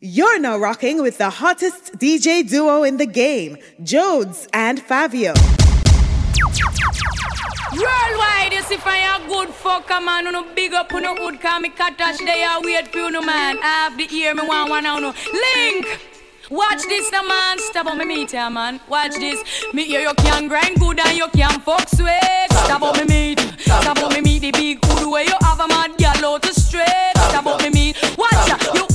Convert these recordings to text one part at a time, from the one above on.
You're now rocking with the hottest DJ duo in the game, Jodes and Fabio. Worldwide, you see, I a good fucker, man. No big up, no good, call me Katash. They are weird for you, no man. I have the ear, me want one no. Link! Watch this, the man. Stop on me meet ya, man. Watch this. Me hear you can grind good and you can fuck sweet. Stop on me meet. Stop on me meet the big good way you have a mad gal out to straight. Stop on me meet. Watch ya. You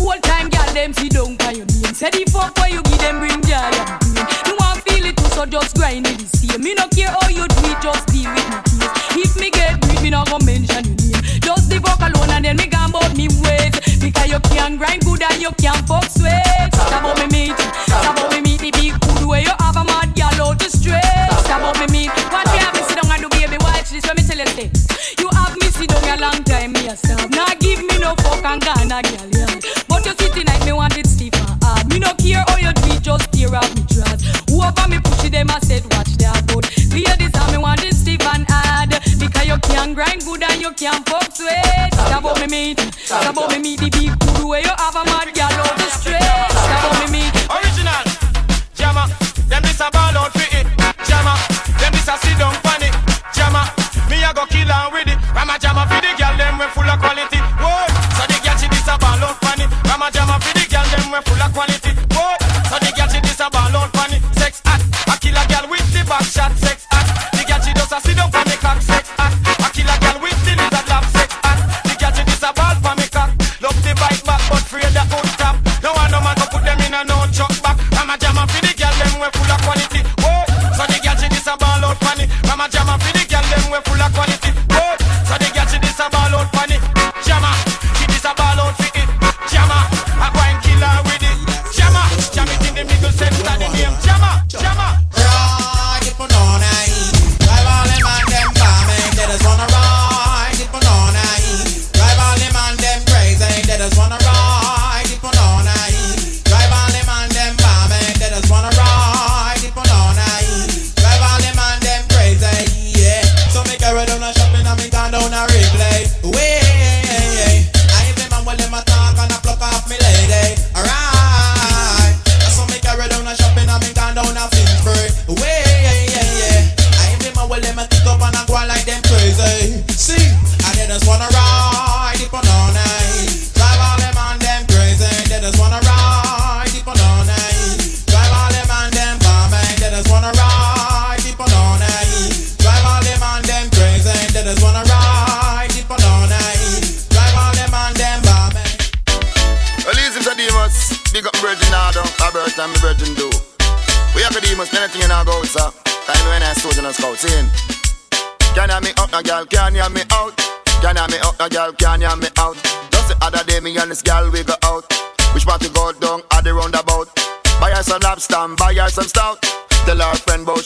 gal them see down by your name. Say the fuck where you give them bring joy and pain. You want feel it too, so just grind it the same. Me no care how you it, just deal with me case. If me get breed, me no go mention your name. Just the fuck alone and then me gone about me ways. Because you can grind good and you can fuck sweet. Stop about me meet. Stop about me meet the big good way you have a mad gal out the street. Stop about me meet. What you have me sit down and do baby watch this. Let me tell you this. You have me sit down a long time me a stop. Now give me no fuck and gone a gal them I said watch that good. Ladies, I me want it stiff and hard. Because you can grind good and you can fuck sweet. Stop about me meet. Stop about me meet the big good way you have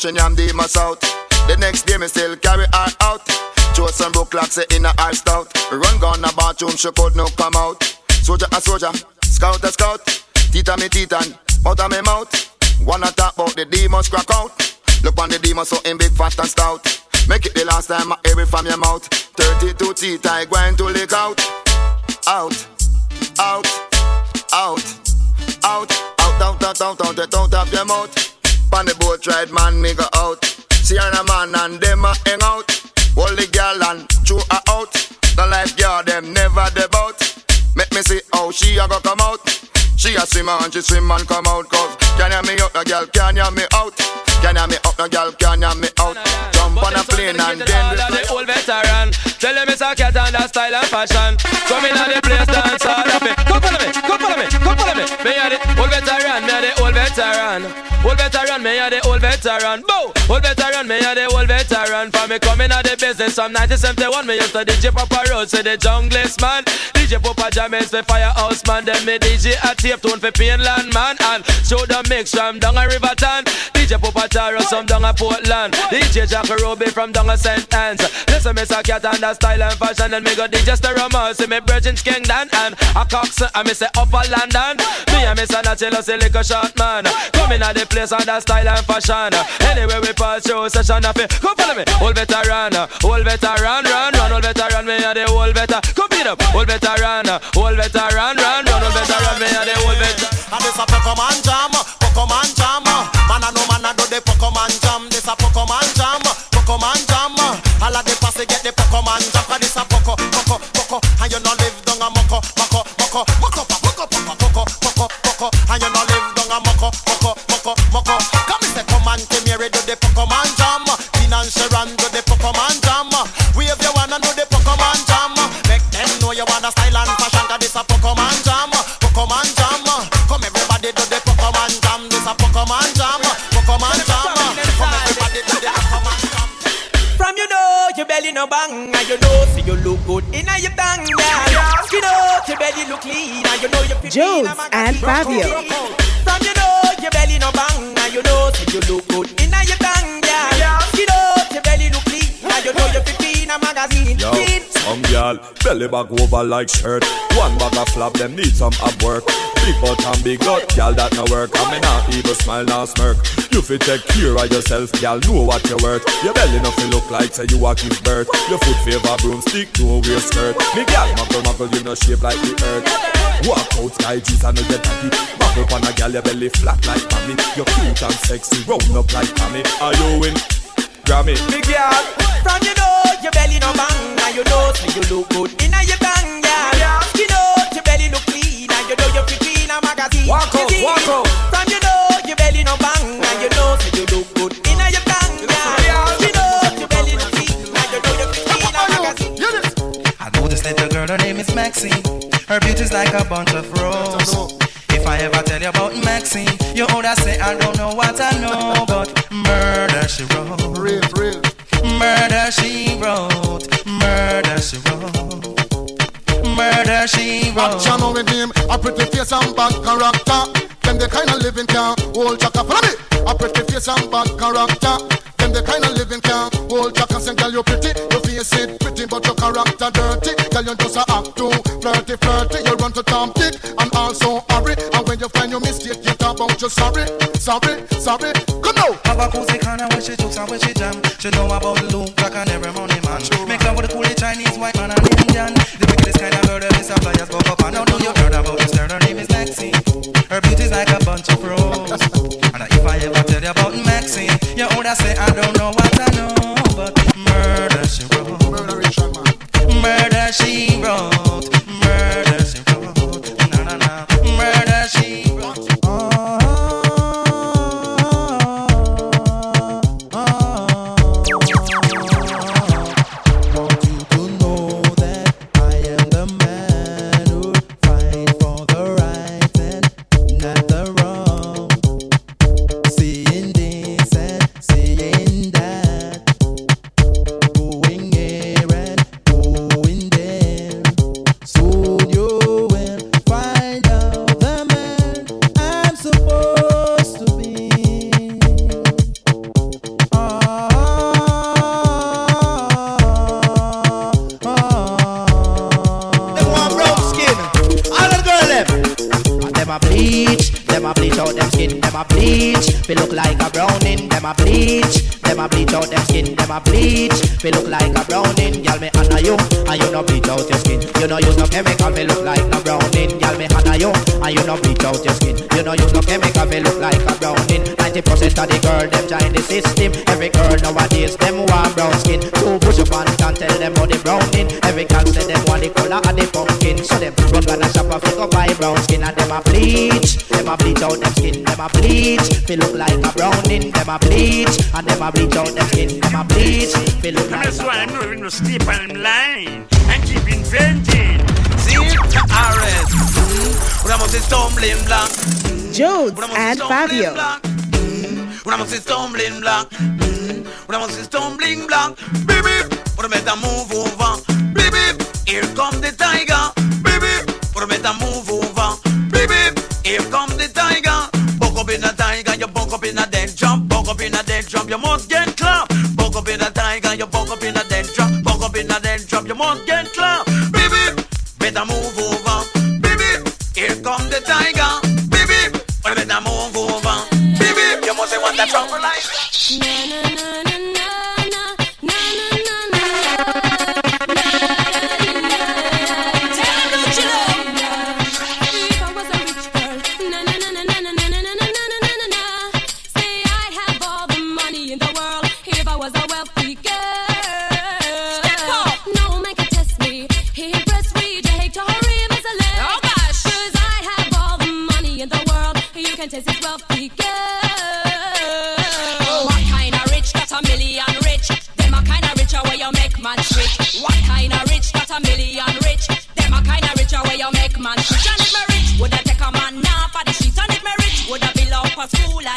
she am out. The next day, me still carry her out. Joe some broke clock, say in a her stout. Run gone a bathroom, she could no come out. Soldier a soldier, scout a scout. Tita me titan, out of me mouth. Wanna talk about the demons crack out. Look on the demons so in big fat and stout. Make it the last time I hear it from your mouth. 32 teeth I going to lick out. Out, out, out, out, out, out, out, out, out, out, out of your mouth. On the boat ride, man, me go out. See her a man and them a hang out. Hold the girl and chew her out. The life lifeguard them never debout. Make me see how she a go come out. She a swim and she swim and come out Cause can you me out, the girl, can you me out Can you me out, the girl, can you me out Jump on a plane and then we the old veteran. Tell him it's a cat and that style and fashion. Come in on the place, dance all of it. Come follow me, come follow me, come follow me. Me a the old veteran, me a the old veteran. Old veteran, me a the old veteran. Bow, old veteran, me a the old veteran. For me coming out the business from 1971, me used to DJ Papa Road, say the junglist man. DJ Papa James, the firehouse man. Then me DJ a tape tune for Painland man. And show the mix from down a Riverton. DJ Papa Taro, some down a Portland. DJ Jack Ruby from down a St. Anne's. Listen, a cat and that style and fashion. And me go DJ Steroma, see me Virgin Kingdom. And a Cox, and me say Upper London. Me and me say Nachelo, say liquor shot man. Coming at the place and that style and fashion. Anyway, we pass through session of it. Come follow me, old veteran, old veteran, run, run, old veteran, me and the old veteran. Come beat up, old veteran, old veteran, run, run, old veteran, me and the old veteran. Man I know man I do the Poco man jam. This a Poco man jam. Poco man jam. All of the posse get the Poco man jam. Cause this a Poko, Poko, Poko. And you no live down a Moko, Moko, Moko, Moko, Moko, Moko, Moko, Moko. And you no live down a Moko, Moko, Moko, Moko. Come and say come and come here do the Poco man. No bang and you know see you look good in your bang yeah. Skin out your look clean and you know you fit Jones in a and. Fabio. Some girl belly back over like shirt. One bag of flap, them need some ab work. Big butt and big gut, girl that no work. I me not even smile nor smirk. You fit take care of yourself, girl. Know what you worth. Your belly nothing look like say you a give birth. Your foot favor broomstick, no wear skirt. Me girl muggle muggle, you no shape like the earth. Walk out sky jeans and no get tacky. Back up on a gal, your belly flat like mommy. You're cute and sexy, round up like Tommy. Are you in? Grammy. Big girl, from you know your belly no bang and you know see you look good in your bang yeah. Skin out your belly look clean and you know you fit in a magazine. Walk out, You see? walk out. From you know your belly no bang and you know see you look good in your bang yeah. Skin out your belly look clean and you know you fit in a magazine. I know this little girl, her name is Maxine. Her beauty's like a bunch of roses. If I ever tell you about Maxine, you would say I don't know what I know, but murder she wrote. Real, real. Murder she wrote. Murder she wrote. Murder she wrote. Action with him, a pretty face and bad character. Them the kind of living can hold chaka. Follow me. A pretty face and bad character. Them the kind of living can hold chaka. Say, girl, you pretty, your face it pretty, but your character dirty. Girl, you just a act too flirty, flirty. You run to Tom Dick and also you talk about you sorry, sorry, sorry. Come now. Have a cozy corner where she jokes and where she jam. She know about the loop, black and every money man. Make love with a coolie Chinese, white man and Indian. The wickedest kind of girl is a flyers go up. I know you heard about this girl, her name is Maxine. Her beauty's like a bunch of roses. And if I ever tell you about Maxine, you would say I don't know what bleach. Them a bleach out them skin, them a bleach. They look like a browning, girl me honor you, and you no bleach out your skin. You no use no chemical, they look like a browning, girl me honor you, and you no bleach out your skin. You no use no chemical, they look like a browning. Ninety percent of the girl them join the system. Every girl nowadays them want brown skin. Two push up and can tell them how they browning. Every girl say them want the color of the pumpkin, so them run gonna shop and go buy brown skin and them a bleach. Them a bleach out them skin, them a bleach. They look like a browning, them a bleach, and them a bleach out them skin, them a bleach. They look like That's a why I'm not even sleep on line and keep inventing. See, RS. Una mm. must stumbling block. Jones and Fabio. Una must stumbling block. Mm. Una must stumbling block. Baby, una better move over. Baby, here come the tiger. Baby, una better move over. Baby, here come the tiger. Buck up in a tiger, you buck up in a dead jump. Buck up in a dead jump, you must get clapped. Buck up in a tiger, you buck up in a dead jump. Buck up in a dead jump, you must get clapped. Baby, better move over. It merit. Would I take a man now for the shit on it merit? Would I be love for school?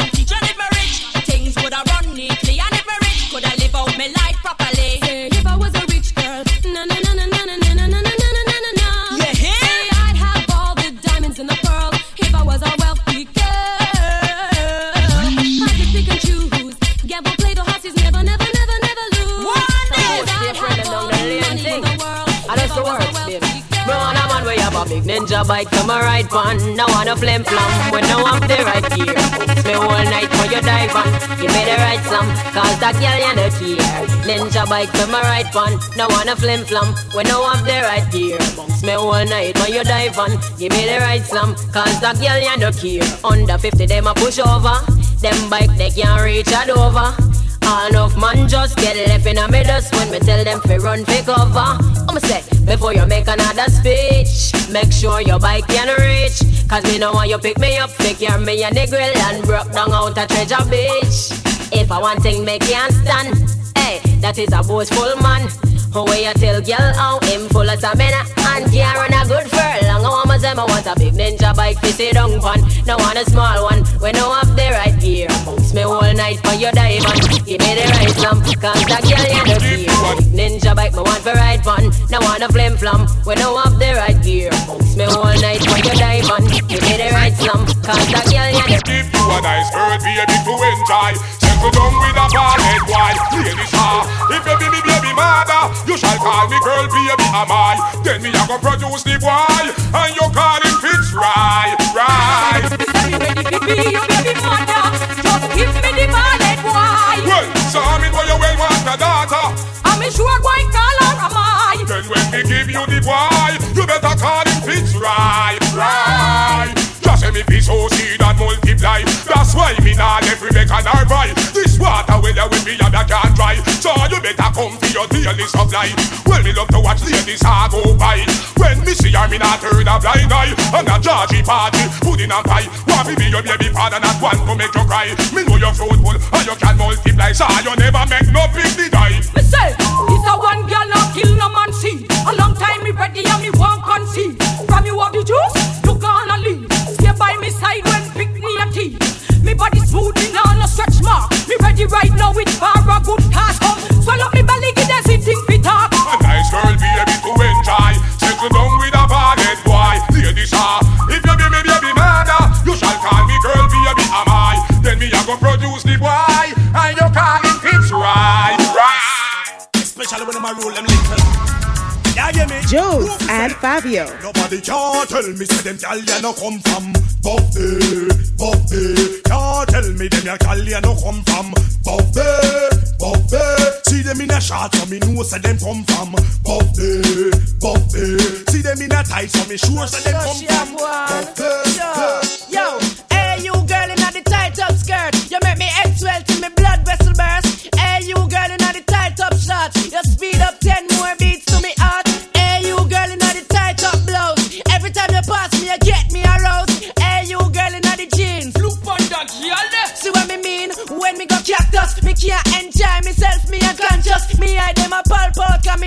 Ninja bike to my right one. No want a flim flam when no have the right gear. Oops, me whole night when you dive on. Give me the right slam, cause that girl you no care. Ninja bike to my ride one. No want a flim flam when I have the right gear. Bounce me whole night when you dive on. Give me the right slam, cause that girl you no care. Under 50 them a push over. Them bike they can't reach a Dover. All enough man just get left in a dust when me tell them fi run fi cover. I'ma say before you make another speech, make sure your bike can reach. Cause me know want you pick me up, pick your me a grill and broke down out a treasure beach. If I want thing me can't stand, hey, that is a boastful man. Who way you tell girl how him full of stamina and can run a good furlong. I want say I want a big ninja bike to sit down on. No want a small one when no have the right gear. Bounce me all night for your dive on. Give me the right slam, cause that girl you no fear. Big ninja bike me want for ride fun. No want a flim flam when no have the right gear. Bounce me all night for your dive on. Give me the right slam, cause that girl you no Give you a nice earth, baby, to enjoy. Settle down with a bald boy. Lady star, if you be me baby mother, you shall call me girl, baby, am I? Then me a go produce the boy, and you call him Fitz right, right. Be your baby mother. Just give me the ballet boy. Well, so I mean, where you well want a daughter. I'm sure going call her am I. Then when me give you the boy, you better call him Fitz right, right. Just say me be so seed and multiply. That's why me not every make an buy. This water well with me and I can't dry. So you better come to your daily supply. Well, me love to watch ladies I go by. When me see her, me not turn a blind eye. And a Georgie party, pudding and pie. Want me be your baby father, not one to make you cry. Me know you're fruitful and you can multiply. So you never make no big die. Me say, it's a one girl now kill no man see. A long time me ready and me won't conceive. From you have the juice, body smooth, me now no stretch mark. Me ready right now with bar a good cast come. Swallow me belly, give them sitting fit talk. A nice girl baby to enjoy. Settle down with a bad head boy. Lady star, if you be me baby mother, you shall call me girl baby am I. Then me a go produce the boy, and you call him Fitz right, right. Especially when I'm a roll them Jones and Fabio. Nobody can tell me say them gal ya no come from Buffy, Buffy. Can't tell me them ya gal ya no come from Buffy, Buffy. See them in a shot so me know say them come from Buffy, Buffy. See them in a tight so me sure say them come from Buffy. Yo, hey you girl in the tight up skirt, you make me head swell till me blood vessel burst. Hey you girl in the tight up shot, you speed up ten more beats dust. Me can't enjoy myself, me unconscious. Me I them a pulp out, cause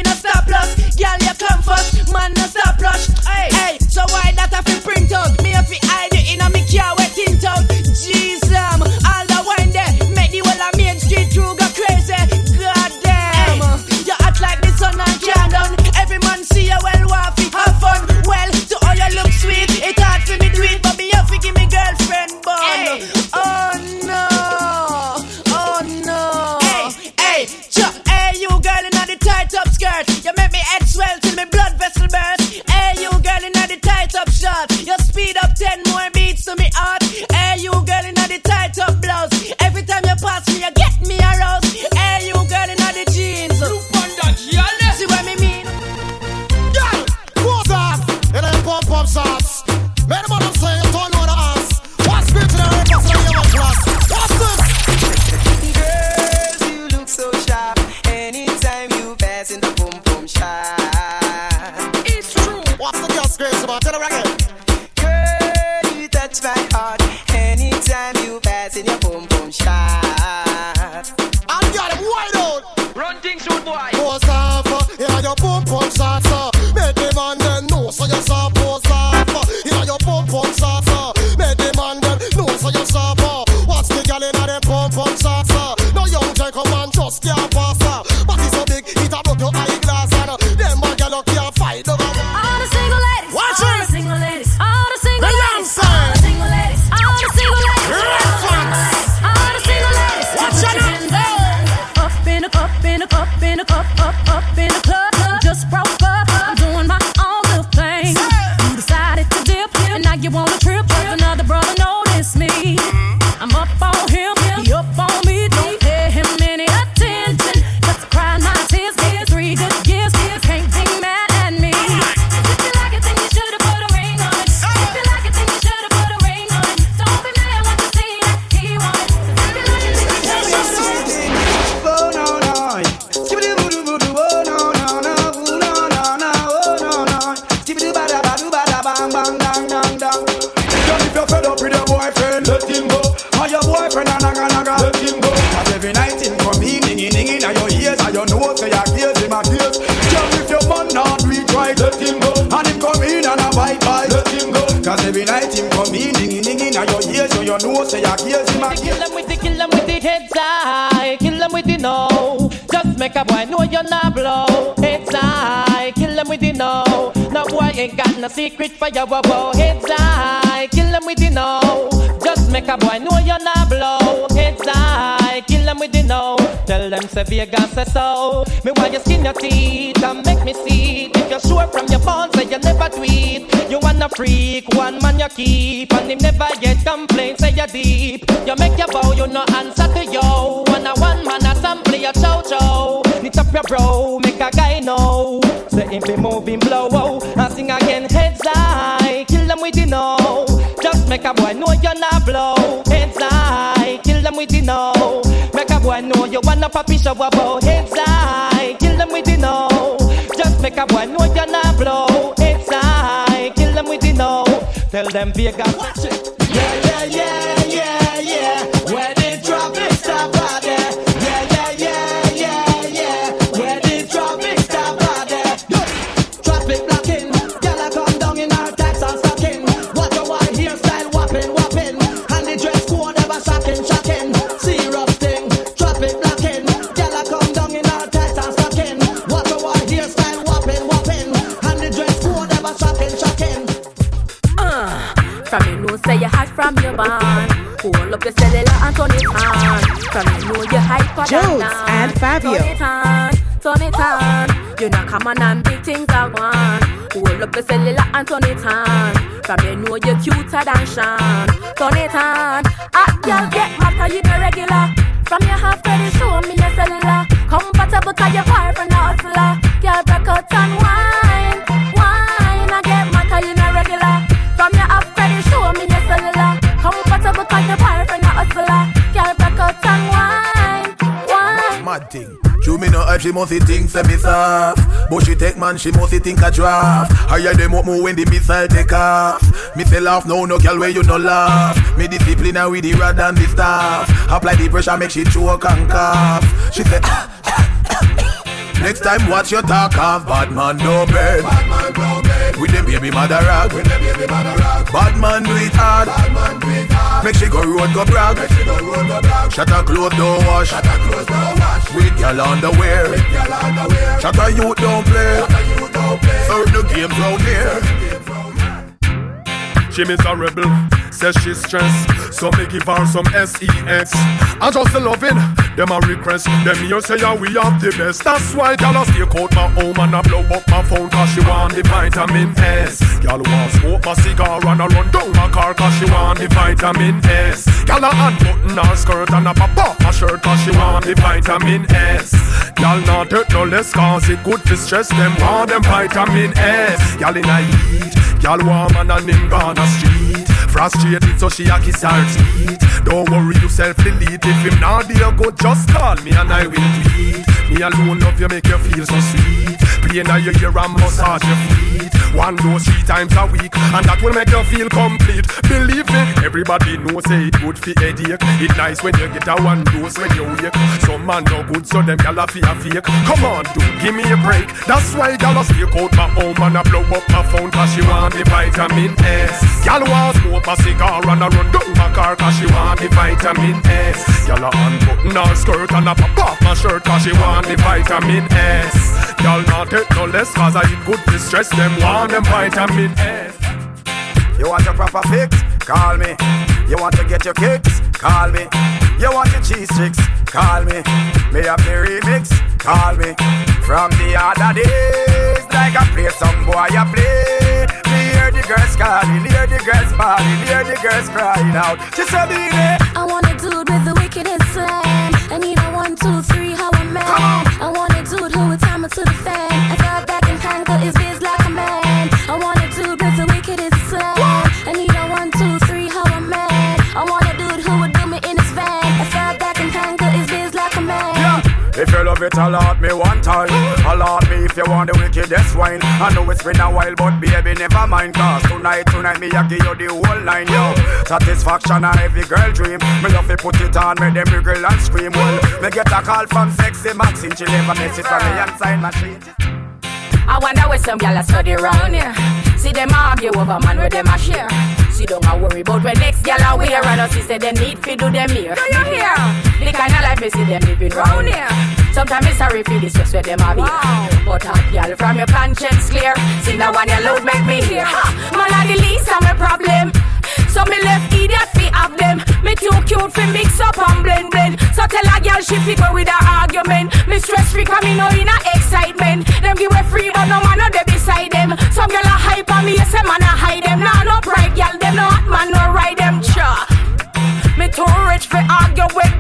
to me heart. Hey, you girl in the tight up blouse. Ain't got no secret for your woe. Heads high, kill them with the no. Just make a boy know you're not blow. Heads high, kill them with the no. Tell them say Vegas say so. Me why you skin your teeth and make me see it. If you're sure from your bones say you never tweet. You wanna freak, one man you keep, and him never get complaints say you deep. You make your bow, you no answer to yo. One a one man a sample your chow chow. Knit up your bro, make a guy know. Say him be moving blow, oh. No. Just make a boy know you're not blow. Heads high, kill them with the no. Make a boy know you wanna poppy show about heads high, kill them with the no. Just make a boy know you're not blow. Heads high, kill them with the no. Tell them Vegas. Watch it. Band. Hold up your cellular and turn it on. From you know you hyper Jones and Fabio. Turn it on, turn it on. You know come on and big things are one. Hold up your cellular and turn it on. From you know you cuter than Sean. Turn it on. Ah, girl get 'cause you the regular. From your half credit show me your cellular. Compatible 'cause your boyfriend a hustler. She must think say me soft? But she take man, she must think a draft. Higher them up more when the missile take off. Me say laugh, no, no girl where you no laugh? Me discipline her with the rod and the staff. Apply the pressure, make she choke and cough. She say Next time watch your talk off Bad man no bed. With them baby mother rag. Bad man do it hard. Make she go road go brag. Shut her clothes don't wash. With girl underwear Shut her youth don't play. The games out here She miserable, says she's stressed. So me give her some sex. I just loving them a request. Them here say yeah, we have the best. That's why gyal a stake out my home and I blow up my phone cause she want the vitamin S. Gyal want smoke my cigar and I run down my car cause she want the vitamin S. Gyal a unbutton her skirt and a pop off my shirt cause she want the vitamin S. Gyal not hurt no less cause it good to stress them want them vitamin S. Gyal in a gyal warm and a ning on the street. Frustrated so she a kiss her teeth. Don't worry yourself, delete if him not there go Just call me and I will tweet. Me alone love you make you feel so sweet. Pain in your ear and massage your feet. One dose three times a week, and that will make you feel complete. Believe me, everybody knows say it good for headache. It nice when you get a one dose when you wake. Some man no good, so them gyal a fear fake. Come on, dude, give me a break. That's why gyal a stake out my home and I blow up my phone 'cause she want the vitamin S. Gyal want smoke a cigar and I run down my car 'cause she want the vitamin S. Gyal a unbutton her skirt and I pop off my shirt 'cause she want the vitamin S. Gyal not take no less 'cause I eat good to stress them want them vitamin S. You want your proper fix? Call me. You want to get your kicks? Call me. You want your cheese sticks? Call me. Me have the remix? Call me. From the other days, like I play some boy I play. Me hear the girls calling, hear the girls bawling, hear the girls crying out. She said, "Baby, I want a dude with Love it, allot me one time. Allot me if you want the wickedest wine. I know it's been a while, but baby, never mind. Cause tonight, tonight, me, I give you the whole line, yo. Satisfaction a every girl dream. Me love to put it on, make them wriggle and scream. Well, me get a call from sexy Maxine. She leave a message from me my sheet. I wonder where some gyal a study round here. See them argue over man where them a share. See don't a worry about when next gyal a wear. And us say they need fi do them here. Do you hear? The kind of life we see them living round here. Sometimes it's sorry for this just where them a be. But hot gyal from your conscience clear. See now one your load make me hear. Ha! Man a the least of my problem. So me left idiot fi have them. Me too cute fi mix up and blend blend. So tell a girl she fi go with her argument. Me stress free cause me know in a excitement. Them give away free but no man no dey beside them. Some girl a hype on me, yes a man a hide them. Nah no pride girl, them no hot man no ride them. Cha. Me too rich fi argue with.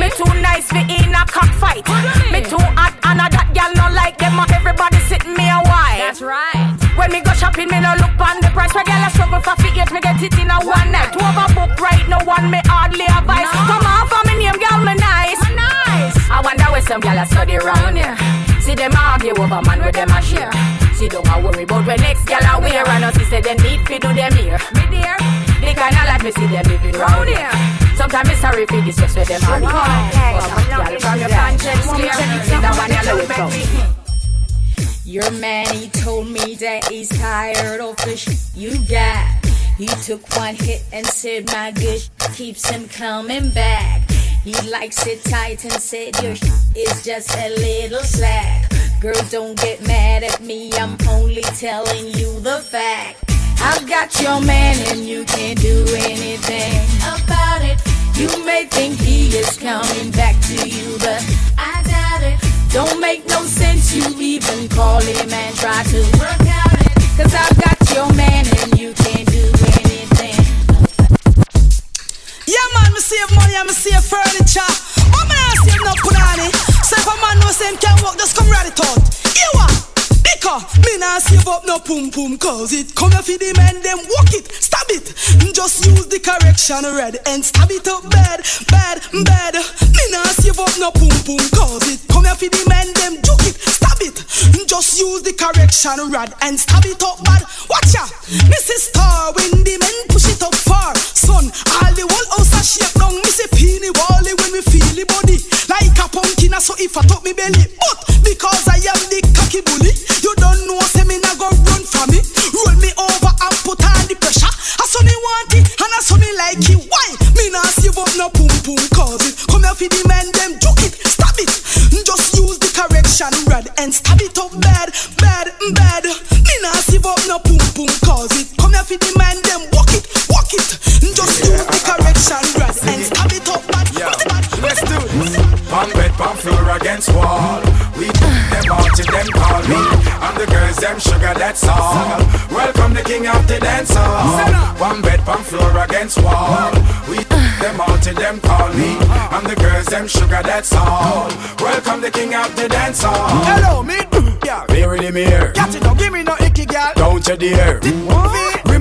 Me too nice fi in a cockfight. Me too hot and a that girl no like them. Everybody sitting me a. That's right. When me go shopping, me no look on the price. Where girl a struggle for fi eight, me get it in a one night. Two overbook right, no one me hardly advise. Come on for me name, girl, me nice. Me nice. I wonder where some girl a study round here. See them argue over man with them a share. See don't a worry about when next girl a wear. And us say them need fi do them here. Me dear, the kind of life me see them living round here. Sometimes it's sorry for this, just where them are. But girl from your conscience clear. See that one you look me. Your man, he told me that he's tired of the shit you got. He took one hit and said my good keeps him coming back. He likes it tight and said your sh- is just a little slack. Girl, don't get mad at me, I'm only telling you the fact. I've got your man and you can't do anything about it. You may think he is coming back to you, but I doubt it. Don't make no sense you even call him and try to work out it. Cause I've got your man and you can't do anything. Yeah, man, me save money and me save furniture. Oh, me not save no punani. So if a man knows him can walk, just come right it out. You what? Because me not save up no pum pum cause it come here for the men them walk it, stab it. Just use the correction red and stab it up bad, bad, bad. Me not save up no pum pum cause it for the men them juke it, stab it. Just use the correction rod and stab it up bad. Watch ya, Mrs. Star when the men push it up far. Son, all the whole house a shake down. Me say peeny wally when we feel the body like a pumpkin. So if I talk me belly, but because I am the cocky bully, you don't know say me nah go run from me. Roll me over and put on the pressure. I saw me want it and I saw me like it. Why? Me nah save up no pum pum cause it come here for the men them correction rod and stab it up bad, bad, bad. Me nah save up no pum pum cause it come here for the men them walk it, walk it. Just do the correction rod and stab it up bad. Yeah, let's do this. Pump bed, pump floor against wall. We them out till them call me. Sugar, that's all. Welcome the king of the dance hall. One bed, pump floor against wall. We them out till them call me. I'm the girls them sugar, that's all. Welcome the king of the dance hall. Hello, me. Yeah, very the mirror. Catch it, don't give me no icky gal. Don't you dare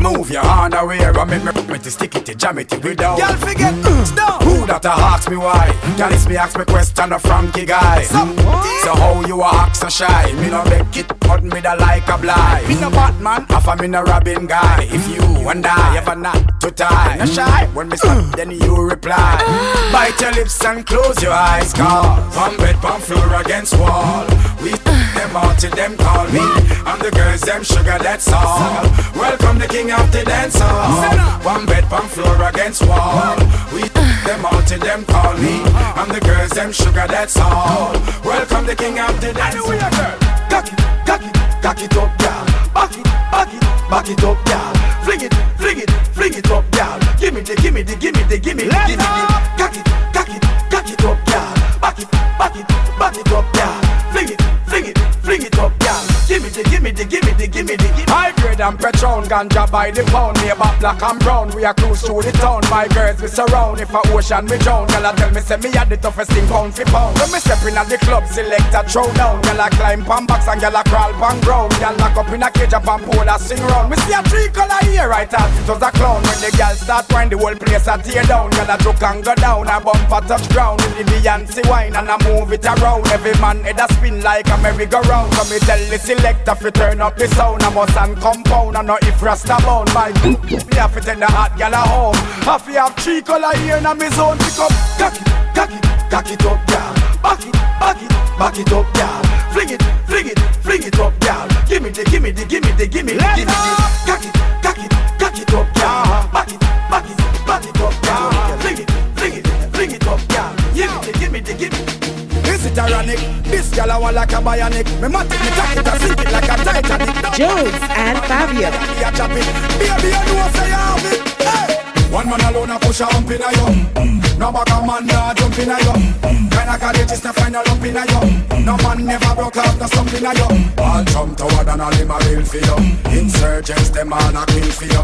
Remove your underwear and make me, me to stick it to jam it to down. Y'all forget mm. down. Who that a ask me why? It's me ask me question a Frankie guy. Mm. So how you a act so shy? Me no make it but me da like a blind. Me no Batman, half a me no Robin guy. If you and I ever not to tie No shy, when me stop then you reply. Bite your lips and close your eyes Cause One bed, one floor against wall. We them out till them call me And the girls them sugar that's all Welcome the king of the dance hall One bed, one floor against wall We them out till them call me And the girls them sugar that's all Welcome the king of the dance hall Cock it, cock it, cock it up, girl. Back it, back it, back it up, girl. Fling it, fling it, fling it up, girl. Give me the, give me the, give me the, give me the, give me the. Cock it, cock it, cock it up, girl. Back it, back it The, give me the, give grade and Patron, ganja by the pound. About black and brown, we are cruise through the town. My girls we surround, if a ocean we drown. Girl a tell me say me had the toughest thing pound for pound. When me step in at the club, select a throw down Girl a climb pan box and girl a crawl pan ground. Girl lock up in a cage up and pole a sing round. Me see a three color here right as it was a clown. When the girl start wine, the whole place a tear down. Girl a joke and go down, a bumper touch ground. In the Beyonce wine and I move it around. Every man head a spin like a merry-go-round. So me tell the selector fi turn up the sound I must and compound pound and no if rasta bound my Me have to take the hot gal a home. Have to have three color here in me zone. Pick up, cock it, cock it, up, gal. Back it, back it, back it up, gal. Fling it, fling it, fling it up, gal. Give me the, give me the, give me the, give me the, give me the. Cock it, cock it, cock it up, gal. Back it, back it, it ironic? This gal I want like a bionic. Me matic, me tack it, I sink it like a Titanic. Jones and Fabio. A it, baby I know say you have it. Hey. One man alone a push a hump in a you No a man nah jump in a you Kinda courageous to find a lump in a you No man never broke out no stump in a you All jump toward and all him a bill for you Insurgents them all a kill for you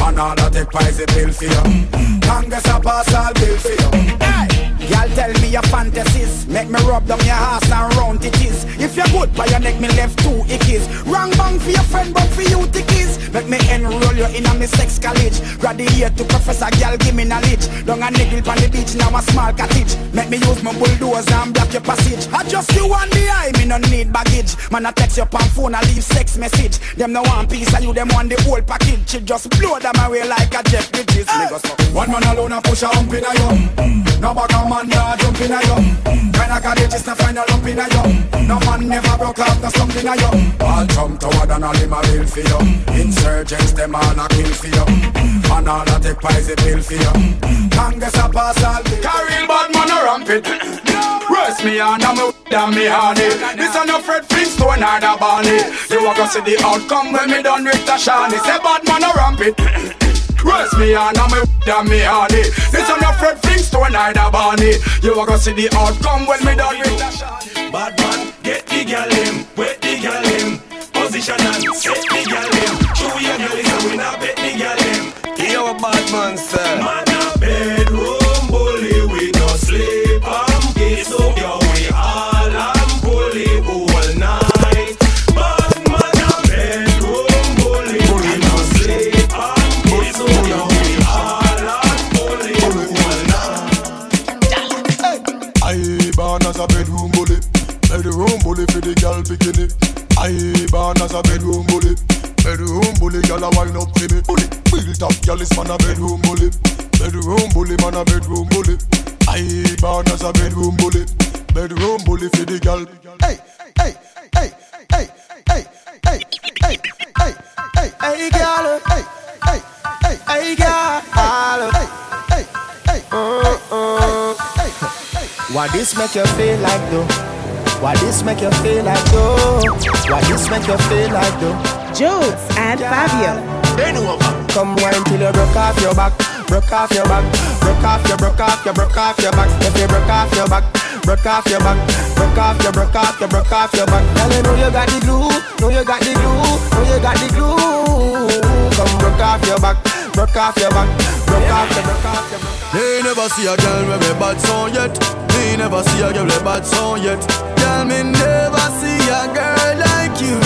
Man all a take poison pill for you Congress a pass all bill for you hey. Y'all tell me your fantasies. Make me rub down your ass and round it is. If you're good by your neck me left two ickies Wrong bang for your friend but for you tickies Make me enroll you in a me sex college. Graduate to professor girl give me knowledge. Down a niggle on the beach now a small cottage. Make me use my bulldozer and block your passage. I just you on the eye me no need baggage. Man I text your on phone I leave sex message. Them no want peace and you them want the whole package. She just blow them away like a jet bridges. So. One man alone a push a hump in a you No back a man nah jump in a you Kinda courageous to find a lump in a you No man never broke out slump in a you All jump toward and all him a bill for you Insurgents them all a kill for you Man all a take poison pill for you Congress a pass all bill Carry bad man a ramp it. Rest me on and me down me honey. This a no Fred Flintstone or the Barney. You a go see the outcome when me done with the Shani Say bad man a ramp it Rest me on and me down me honey This a no Fred Flintstone or the Barney. You a go see the outcome when me done with Bad man, get the girl him, wet the girl him Position and set the girl him Show your girl is a winner, bet the girl him Yo, bad man, sir. Man for the girl bikini. I born as a bedroom bully, bedroom bully, girl a wine up for me. Bully, built up girl is man a bedroom bully, bedroom bully, man a bedroom bully. I born as a bedroom bully, bedroom bully for the girl. Hey, hey, hey, hey, hey, hey, hey, hey, hey, Hey, girl. hey, hey, hey, Hey, girl. hey, hey, hey, Uh, uh. Why this make you feel like though? Why this make you feel like though? Why this make you feel like though? Jones and Fabio. Come wine till you broke off your back, broke off your back, broke off your, broke off your, broke off your back. If you broke off your back, broke off your back, broke off your, broke off your, broke off your back. Girl, you know you got the glue, know you got the glue, know you got the glue. Come broke off your back, broke off your back, broke off your, broke off your. Me never see a girl with a bad song yet. Me never see a girl with a bad song yet. Girl, me never see a girl like you.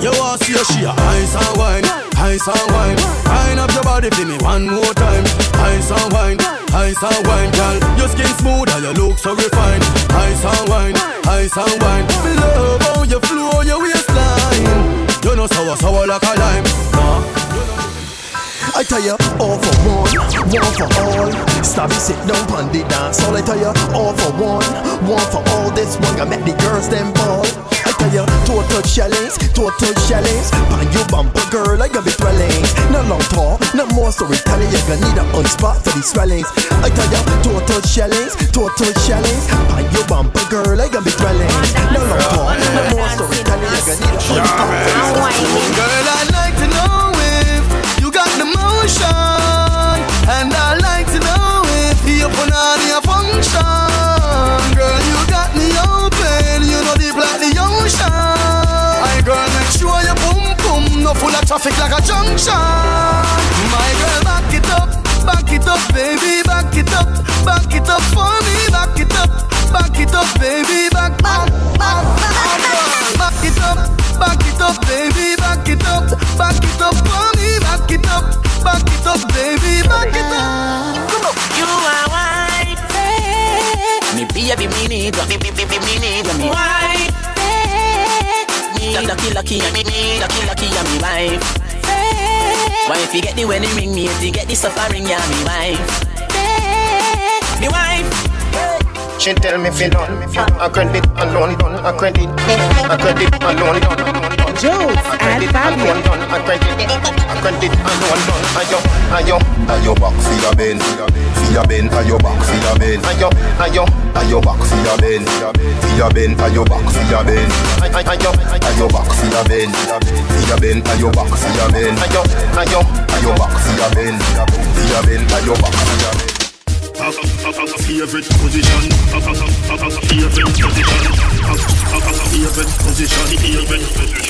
You want see a she a ice and wine, ice and wine. Wine up your body for me one more time. Ice and wine, ice and wine, girl. Your skin smooth and your look so refined. Ice and wine, ice and wine. Me love how you flow your waistline. You know sour, sour like a lime. Nah. I tell you, all for one, one for all. Stabby sit down on the dance hall. I tell you, all for one, one for all. This one I met the girls them ball. I tell you, total shellings, total shellings. Pan you bumper girl, I got be dwellings. No long talk, no more storytelling. You gonna need a on spot for these swellings. I tell you, total shellings, total shellings. Pan you bumper girl, I got be dwellings. No long talk, no more storytelling. You gonna need a on spot for these swellings. Girl, I'd like to know if you got the motion, and I'd like to know if you put on your function. Girl, you got me open, you know deep like the ocean. My girl, make sure your boom boom no full of traffic like a junction. My girl, back it up, back it up, baby, back it up, back it up for me, back it up, back it up, baby, back, back, back, back, back it up, back it up, baby, back it up, back it up for me, back it up, back it up, baby, back it up. Come on. You are white, me baby, me need you, me, me, me, me need you, me. White, me lucky, lucky, lucky, and me, lucky, lucky, and me wife. Why if you get the wedding ring, me if you get the suffering, yeah, me wife. Me wife. She tell me fi done, a credit alone done, a credit, a credit alone done. Jones and Fabio. A credit, a credit alone done. Ayo, ayo, ayo back fi your ben, fi your ben, ayo back fi your ben. Ayo, ayo, ayo back fi your ben, fi your ben, ayo back fi your ben. Ayo, ayo back fi your ben, fi your ben, ayo back fi your ben. Ayo, ayo, ayo back fi your ben, fi your ben, ayo back fi your ben. Favorite position, favorite position, favorite position, favorite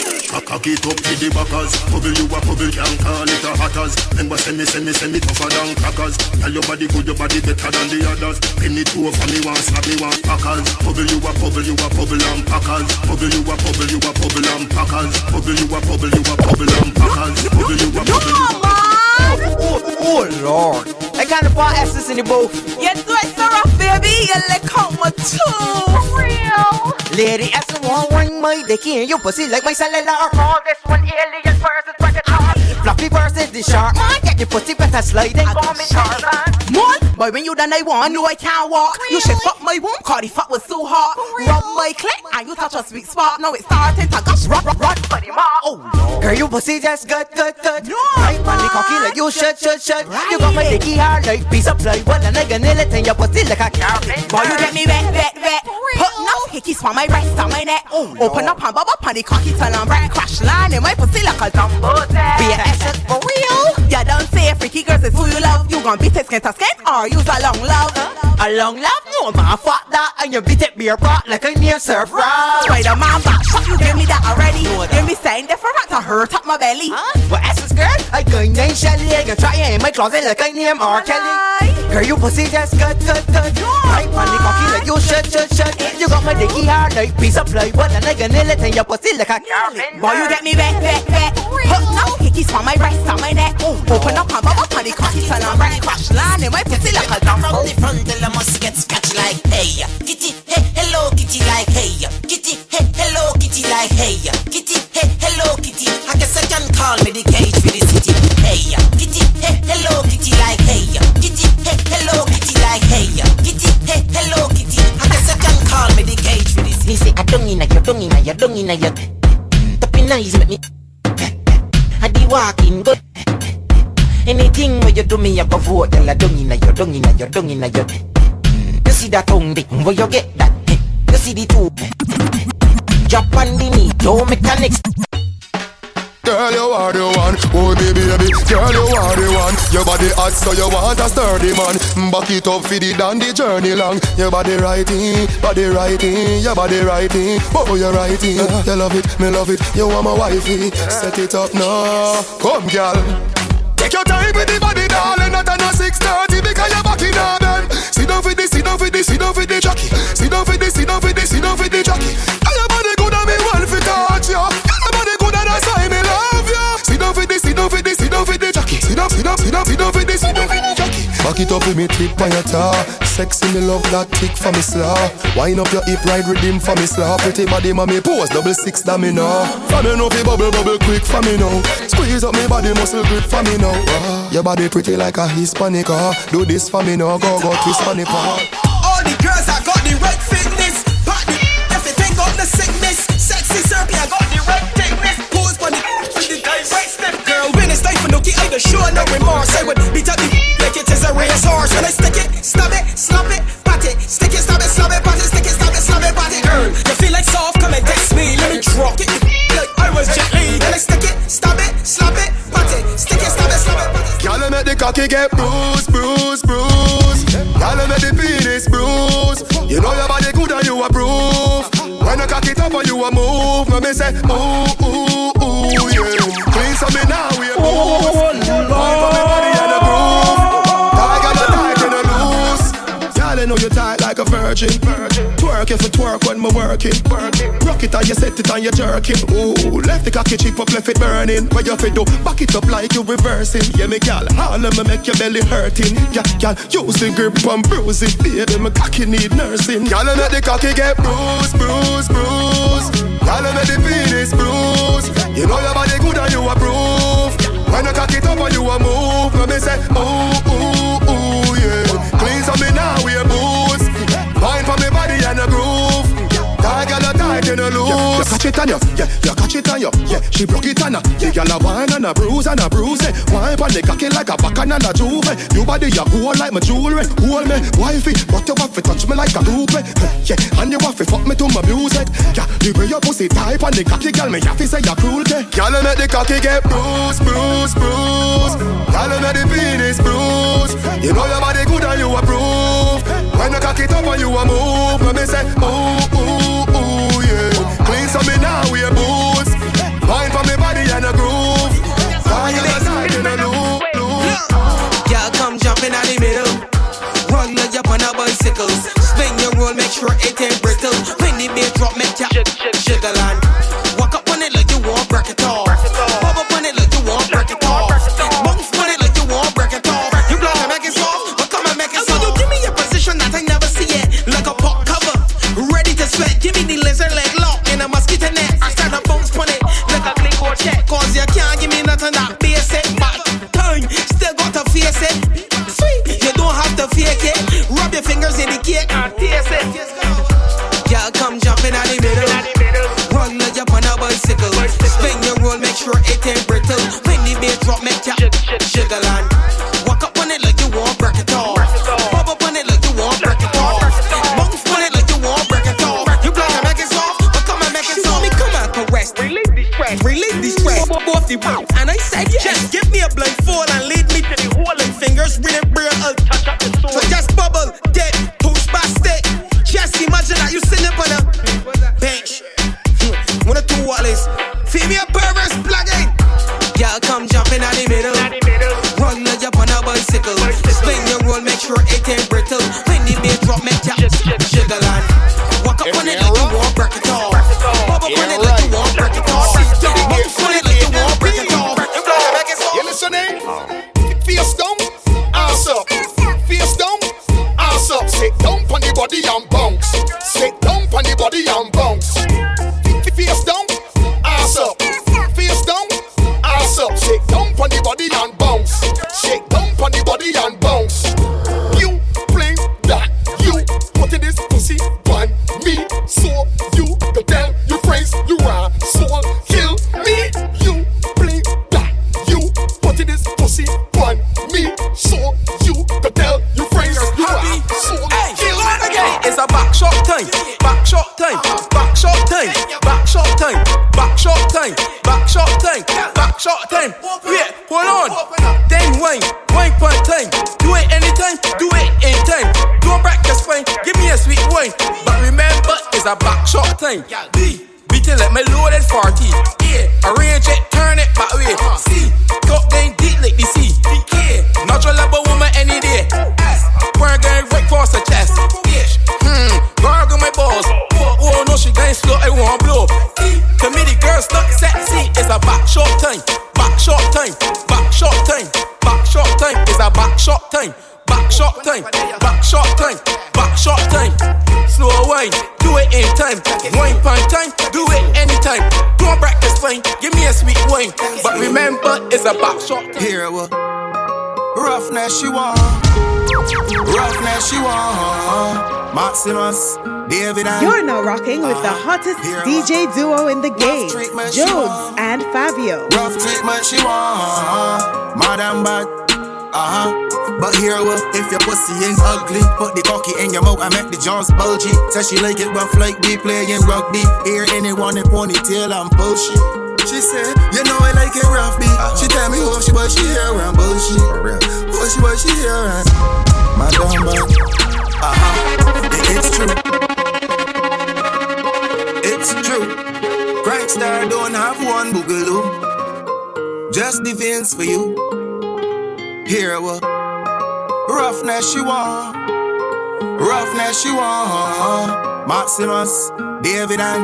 it up the backers Bubble you a bubble can't call it a hatters Remember send me, send me, send me tougher than crackers Tell your body good, your body better than the others me me packers Bubble you a bubble, you a bubble and packers Bubble you a bubble, you a bubble and packers Bubble you a bubble, you a bubble and packers Bubble you a bubble, you a Oh, oh Lord. I got the bar essence in the booth. You do it so rough, baby. You lick out my tooth. Real. Lady Essence won't ring my dick in your pussy like my cellular. All this one alien versus bracket Fluffy versus the shark. Man, get your pussy better sliding. Me Tarzan. Man, boy, when you done I want, know I can't walk. You should fuck my womb, cause the fuck was so hot. Rub my clit, and you touch a sweet spot. Now it's starting to gush, run, run, run for the mouth. Oh, no. Girl, your pussy just good, good, good. No. Right, man, the cocky like you should, should, should. Right. You got my dicky hard like piece of plywood, and I can nail it in your pussy like a carpet. Boy, you get me wet, wet, wet. Put no hickeys for my breast on my neck. Oh, Open up and bubble up on the cocky till I'm right. Crash line in my pussy like a dumbo Be a essence for real. You don't say freaky girls is who you love. You gon' beat it skin to skin or use a long love. A long love? No, man, fuck that. And you beat it beer pot like a near surf rock. Spider Man back shot, you give me that already. Give me saying different to hurt up my belly. Huh? Well, essence girl, I going name Shelly. I can try it in my closet like I name R. Kelly. Girl, you pussy just good, good, good. Right, the cocky like you should, should, should. You got my dicky hard like piece of plywood, and I can nail it in your pussy like a carpet. Boy, you get me wet, wet, wet. Put no hickeys for my breast on my neck. Open up and bubble up on the cocky till I'm right. Crash line in my pussy like a dumbo. From the front, till I must get scratched like hey, kitty, hey, hello, kitty, like hey, kitty, hey, hello, kitty, like hey, kitty, hey, hello, kitty. I guess I can call me the cage for the city. Hey, kitty, hey, hello, kitty, like hey, kitty, hey, hello, kitty, like hey, kitty, hey, hello, kitty. I guess I can call me the cage for the city. Me say I don't inna your, don't inna your, don't inna your. Tapping eyes make me. I walking good. Anything where you do me, I go vote. Tell I don't inna your, don't inna your, don't inna your. You see that tongue dick, where you get that? You see the two. Drop on the knee, don't mechanics. Girl, you are the one. Oh, baby, baby. Girl, you are the one. Your body hot, so you want a sturdy man. Back it up for the dandy journey long. Your body righty, body righty, your body righty. Oh, you righty. You love it, me love it. You want my wifey. Set it up now. Come, girl. Take your time with the body, darling. Not on a 6:30 because you're back in bed. Sit down for this, sit down for this, sit down for the jockey. Sit down for this, sit down for this, sit down for the jockey. Tell your body good and me want to touch you. Sit down for this, sit down for this, sit down for the jockey. Sit down, sit down, sit down, sit down for this, sit down for the jockey. Back it up with me tip on your tar. Sexy me love that tick for me slaw. Wind up your hip ride rhythm for me slaw. Pretty body mommy pose double six that me know. For me know fi bubble bubble quick for me now. Squeeze up me body muscle grip for me now. Ah, your body pretty like a Hispanic. Ah. Do this for me now. Go go twist on it. Ah. All the girls I got the right fitness. Time for nookie, I don't show no remorse. I would beat up the like it is a racehorse. When I stick it, stab it, slap it, pat it, stick it, stab it, slap it, pat it, stick it, stab it, slap it, pat it. Girl, you feel like soft? Come and text me, let me drop it. Like I was Jet Li. Then I stick it, stab it, slap it, pat it, stick it, stab it, slap it, pat it. Girl, you make the cocky get bruised, bruised, bruised. Girl, you make the penis bruise. You know your body good and you approve. When you cock it up and you a move, me me say ooh ooh ooh yeah. Clean some me now we a move. virgin. virgin. Twerk if you twerk when me working. working. Rock it and you set it and you jerk it. Ooh, left the cocky cheek up, left it burning. What you fi do? Back it up like you reversing. Yeah, me gal, all of me make your belly hurting. Yeah, gal, use the grip and bruise it, baby. Me cocky need nursing. Gal, let the cocky get bruised, bruised, bruised. Gal, let the penis bruised. You know your body good and you approve. When you cock it up and you a move, let me say, move. making her loose. Yeah, you catch it on you, yeah, you catch it on you, yeah. She broke it on ya, yeah. Girl a wine and a bruise and a bruise. Eh. Wine on the cocky like a bacon and a juve. You body ya cool like my jewelry. Hold me, wifey, but you want to touch me like a loop. Eh. Yeah, and you want to fuck me to my music. Yeah, you bring your pussy tight on the cocky, girl. Me have to say cruel, cruelty. Girl, I make the cocky get bruised, bruised, bruised. Girl, I make the penis bruised. You know your body good and you approve. When you cock it up and you a move, let me say move. Wine for me hottest DJ duo in the game, Jones and Fabio. Rough treatment she want, madam bad. Uh-huh. But here well, if your pussy ain't ugly, put the cocky in your mouth and make the jaws bulgy. Says she like it rough like be playing rugby. Hear anyone in ponytail and bullshit. She said, you know I like it rough. Uh-huh. She tell me who she was, she here and bullshit. For real. Who she was, she here and just defense for you. hero. what roughness she want, roughness she want. Maximus, David and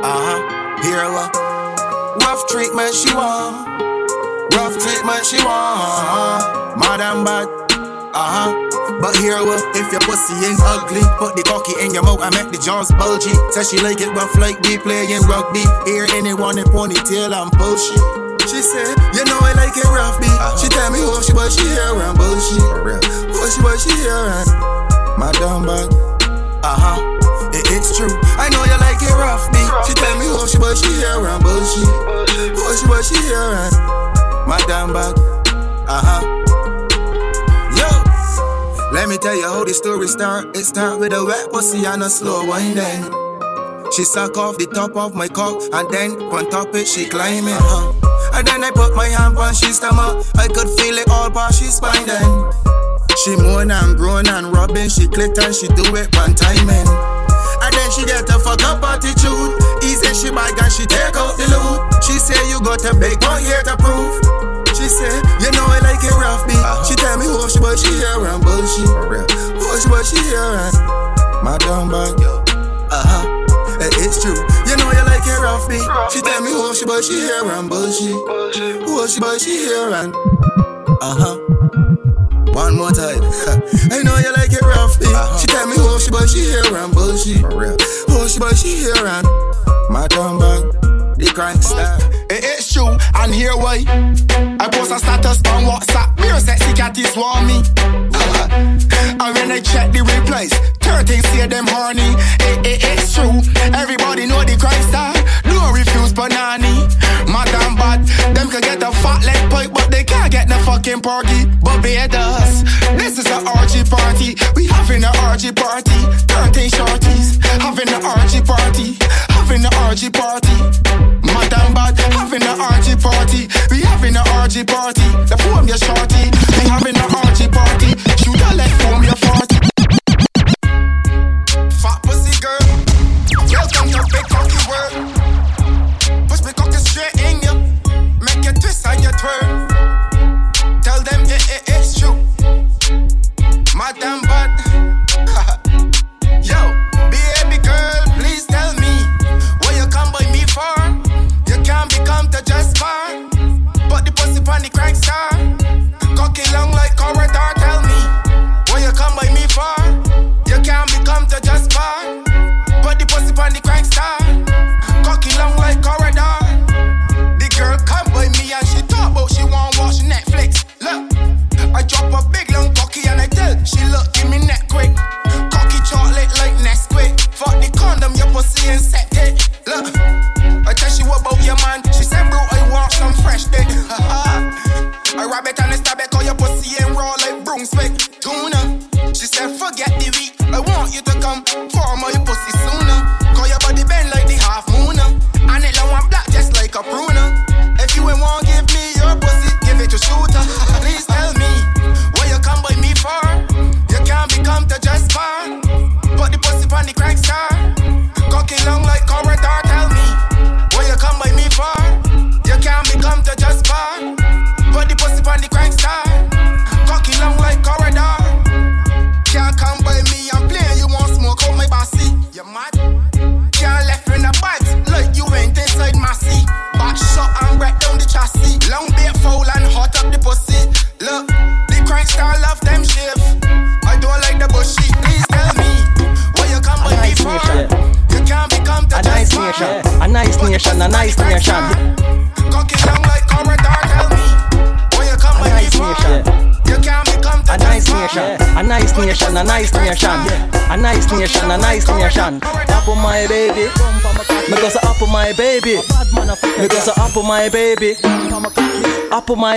uh-huh. hero. what rough treatment she want, rough treatment she want. Madam bad, uh-huh. But hero, what if your pussy ain't ugly? Put the cocky in your mouth I make the jaws bulgy. Says she like it rough like we playing rugby. Hear anyone in ponytail and bullshit. She you know I like it rough, B. She tell me who she but she here and bullshit. Who she but she here and Madam bad. Uh huh. It, it's true. I know you like it rough, B. She tell me who she but she here and bullshit. Who she but she here and Madam bad. Uh huh. Yo. Let me tell you how the story start. It start with a wet pussy and a slow winding. She suck off the top of my cock and then on top it she climb it. Uh-huh. And then I put my hand on she stomach. I could feel it all past she spine then. She moan and groan and rubbing. She click and she do it one timing. And then she get a fuck up attitude. Easy she bag and she take out the loot. She say you got a big one here to prove. She say, you know I like it rough, B. She tell me who she but she here and bullshit. Who she but she here and Madam bag. Uh huh. It's true. You know you like it rough, B. She tell me who she but she here and bullshit. Who she but she here and uh huh. One more time. I know you like it rough, B. She tell me who she but she here and bullshit. Who she but she here and Madam bag. The crank star. It is true, and here why I post a status on WhatsApp. Real sexy cat is want me. Uh-huh. and when I check the replies, 13 say them horny. It, it, it's true, everybody know the crime star. No refuse banani. Madam bad, them can get a fat leg pipe, but they can't get no fucking party. Us. This is an orgy party. We having an orgy party. 13 shorties, having an orgy party. Having an orgy party. Bad, having an orgy party. We having an orgy party. The form your shorty. We having an orgy party. Shoot a leg form your 40. Fat pussy girl. Welcome to big cocky world. Push me cocky straight in you. Make you twist and you twirl. Tell them it, it, it's true. Madam bad. Crank star. Cocky long like corridor, tell me what you come by me for. You can't become the just bar. But the pussy on the crank star. Cocky long like corridor. The girl come by me and she talk about she want watch Netflix. Look, I drop a big long cocky and I tell she look give me neck quick.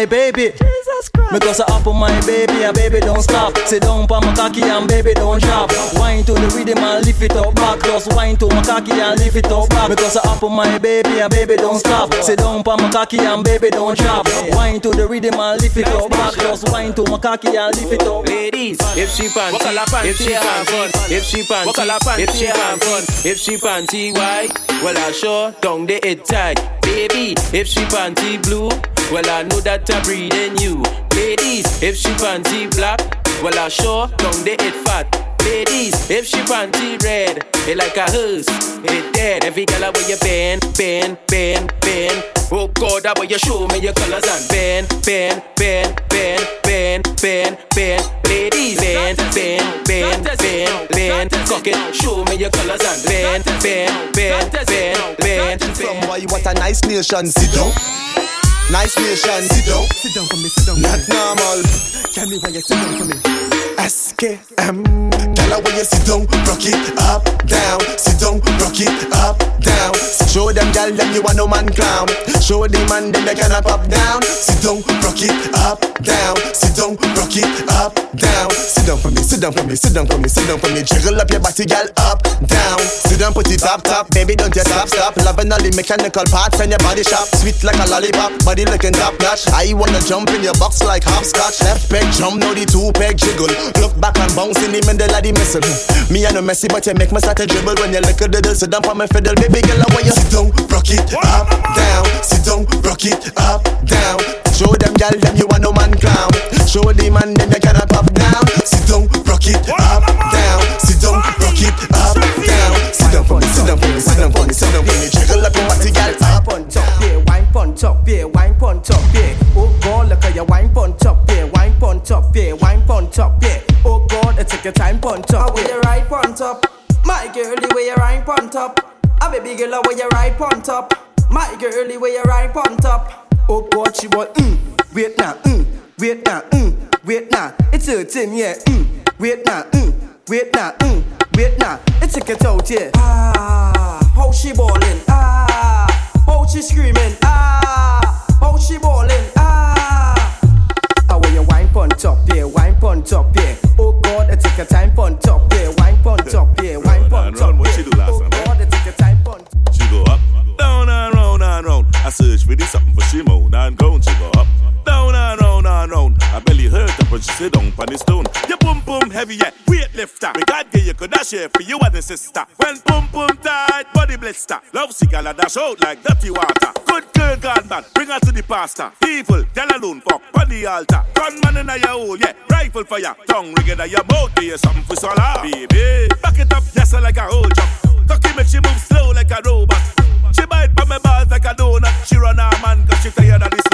Baby. Just wine to my cocky and lift it up back Because I up on my baby and baby don't stop. Sit down pa my cocky and baby don't drop. Wine to the rhythm and lift it up back Just wine to my cocky and lift it up. Ladies, if she panty, if she have fun, if she panty, if she have fun, if she panty white, well I sure down the it tight. Baby, if she panty blue, well I know that I breathe in you. Ladies, if she panty black, well I sure down the it fat. Ladies, if she panty red, it like a hearse, it dead. Every girl where you bend, bend, bend, bend. Oh God, that way you show me your colors and bend, bend, bend, bend, bend, bend, bend. Ladies, bend, bend, bend, bend, bend. Cock it, show me your colors and bend, bend, bend, bend, bend. Some boy, you want a nice nation, sit down. Nice nation, sit down. Sit down for me, sit down. Not normal. Tell me why you sit down for me. SKM. Tell her when you sit down, rock it up, down. Sit down, rock it up, down. Show them gal them you are no man clown. Show the man them they cannot pop down. Sit down, rock it up, down. Sit down, rock it up, down. Sit down for me, sit down for me, sit down for me, sit down for me. Jiggle up your body, gal, up, down. Sit down, put it up, top, baby, don't you stop, stop. Loving all the mechanical parts and your body shop, sweet like a lollipop, body looking top notch. I wanna jump in your box like hopscotch. Left peg jump, now the two peg jiggle. Look back and bounce in the middle of the missile. Hmm. Me I no messy, but you make me start to dribble when you look at the diddle. Sit down for my fiddle, baby girl, I want you sit down, rock it up, down. Sit down, rock it up, down. Show them gal them you are no man clown. Show the man them you cannot pop down. Sit down, rock it up, down. Sit down, rock it up, down. Sit down for me, sit down for me, sit down for me, sit down for me. Jiggle up your body, gal, up. on top, pon top, yeah, wine pon top, yeah. Oh God, look at your wine pon top, yeah, wine pon top, yeah, wine pon top, yeah. Oh God, take your time pon top. Where you ride pon top, my girlie, where you ride pon top. A baby girl, where you ride pon top, my girlie, where you ride pon top. Oh God, she want mm, wait now, mm, wait now, mm, wait now. It's hurting, yeah, mm, wait now, mm, wait now, mm, wait now. It's take it out, yeah. Ah, how she ballin', ah, how she screaming, ah, how she ballin', ah. Ah, where you wine pon top, yeah, wine pon top, yeah. Oh God, I take your time pon top, yeah, wine pon top, yeah, wine pon top. What she do last time, God, I take your time pon. She go up, down and round and round. I search for this something for she moan and groan. She go up, down and round and round. I belly hurt up when she sit down on the stone. You boom boom heavy, yeah, weightlifter. We got get you could dash here for you and the sister. When boom boom tight, body blister. Love sick, I dash out like dirty water. Good girl gone bad, bring her to the pastor. Evil, tell alone, fuck on the altar. Gunman in your hole, yeah, rifle for ya. Tongue ring in your mouth, you something for swallow. Baby, back it up, yes, like a whole jump. Cocky make she move slow like a robot. She bite on my balls like a donut. She run her man cause she tired of sofa.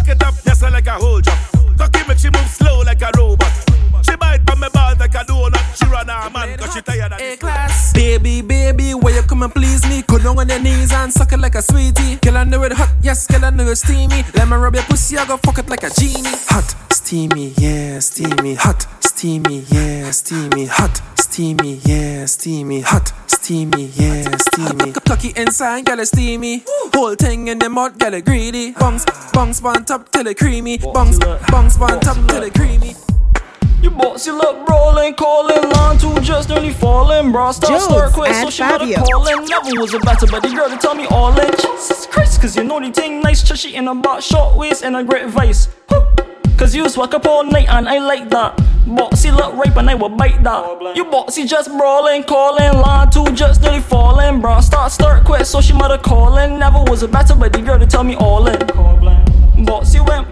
Back it up, yes, like a whole jump. Cocky make she move slow like a robot. She bite on my balls like a donut. She run her man cause she tired of the class. Baby, baby, where you come and please me? Go down on your knees and suck it like a sweetie. Girl, I know it hot, yes, girl, I know it steamy. Let me rub your pussy, I go fuck it like a genie. Hot, steamy, yeah, steamy. Hot, steamy, yeah, steamy. Hot, steamy, yeah, steamy. Hot, steamy, yeah, steamy. Cocky inside, girl, it steamy. Whole thing in the mud, girl, it greedy. Bungs, bungs, on top till it creamy. Bungs, bungs, on top till it creamy. You bossy look rolling, calling line two just nearly falling. Bro, stop Jones start quick, so and she better Fabio. call in. Never was a better, but the girl to tell me all in. Jesus Christ, cause you know the thing nice, chushy in a box, short waist and a great vice. Huh. Cause you swag up all night and I like that. Bossy look ripe and I will bite that. You bossy just brawling, calling, line two just nearly falling. Bro, start start quick, so she mother calling. Never was a better, but the girl to tell me all in. Bossy went,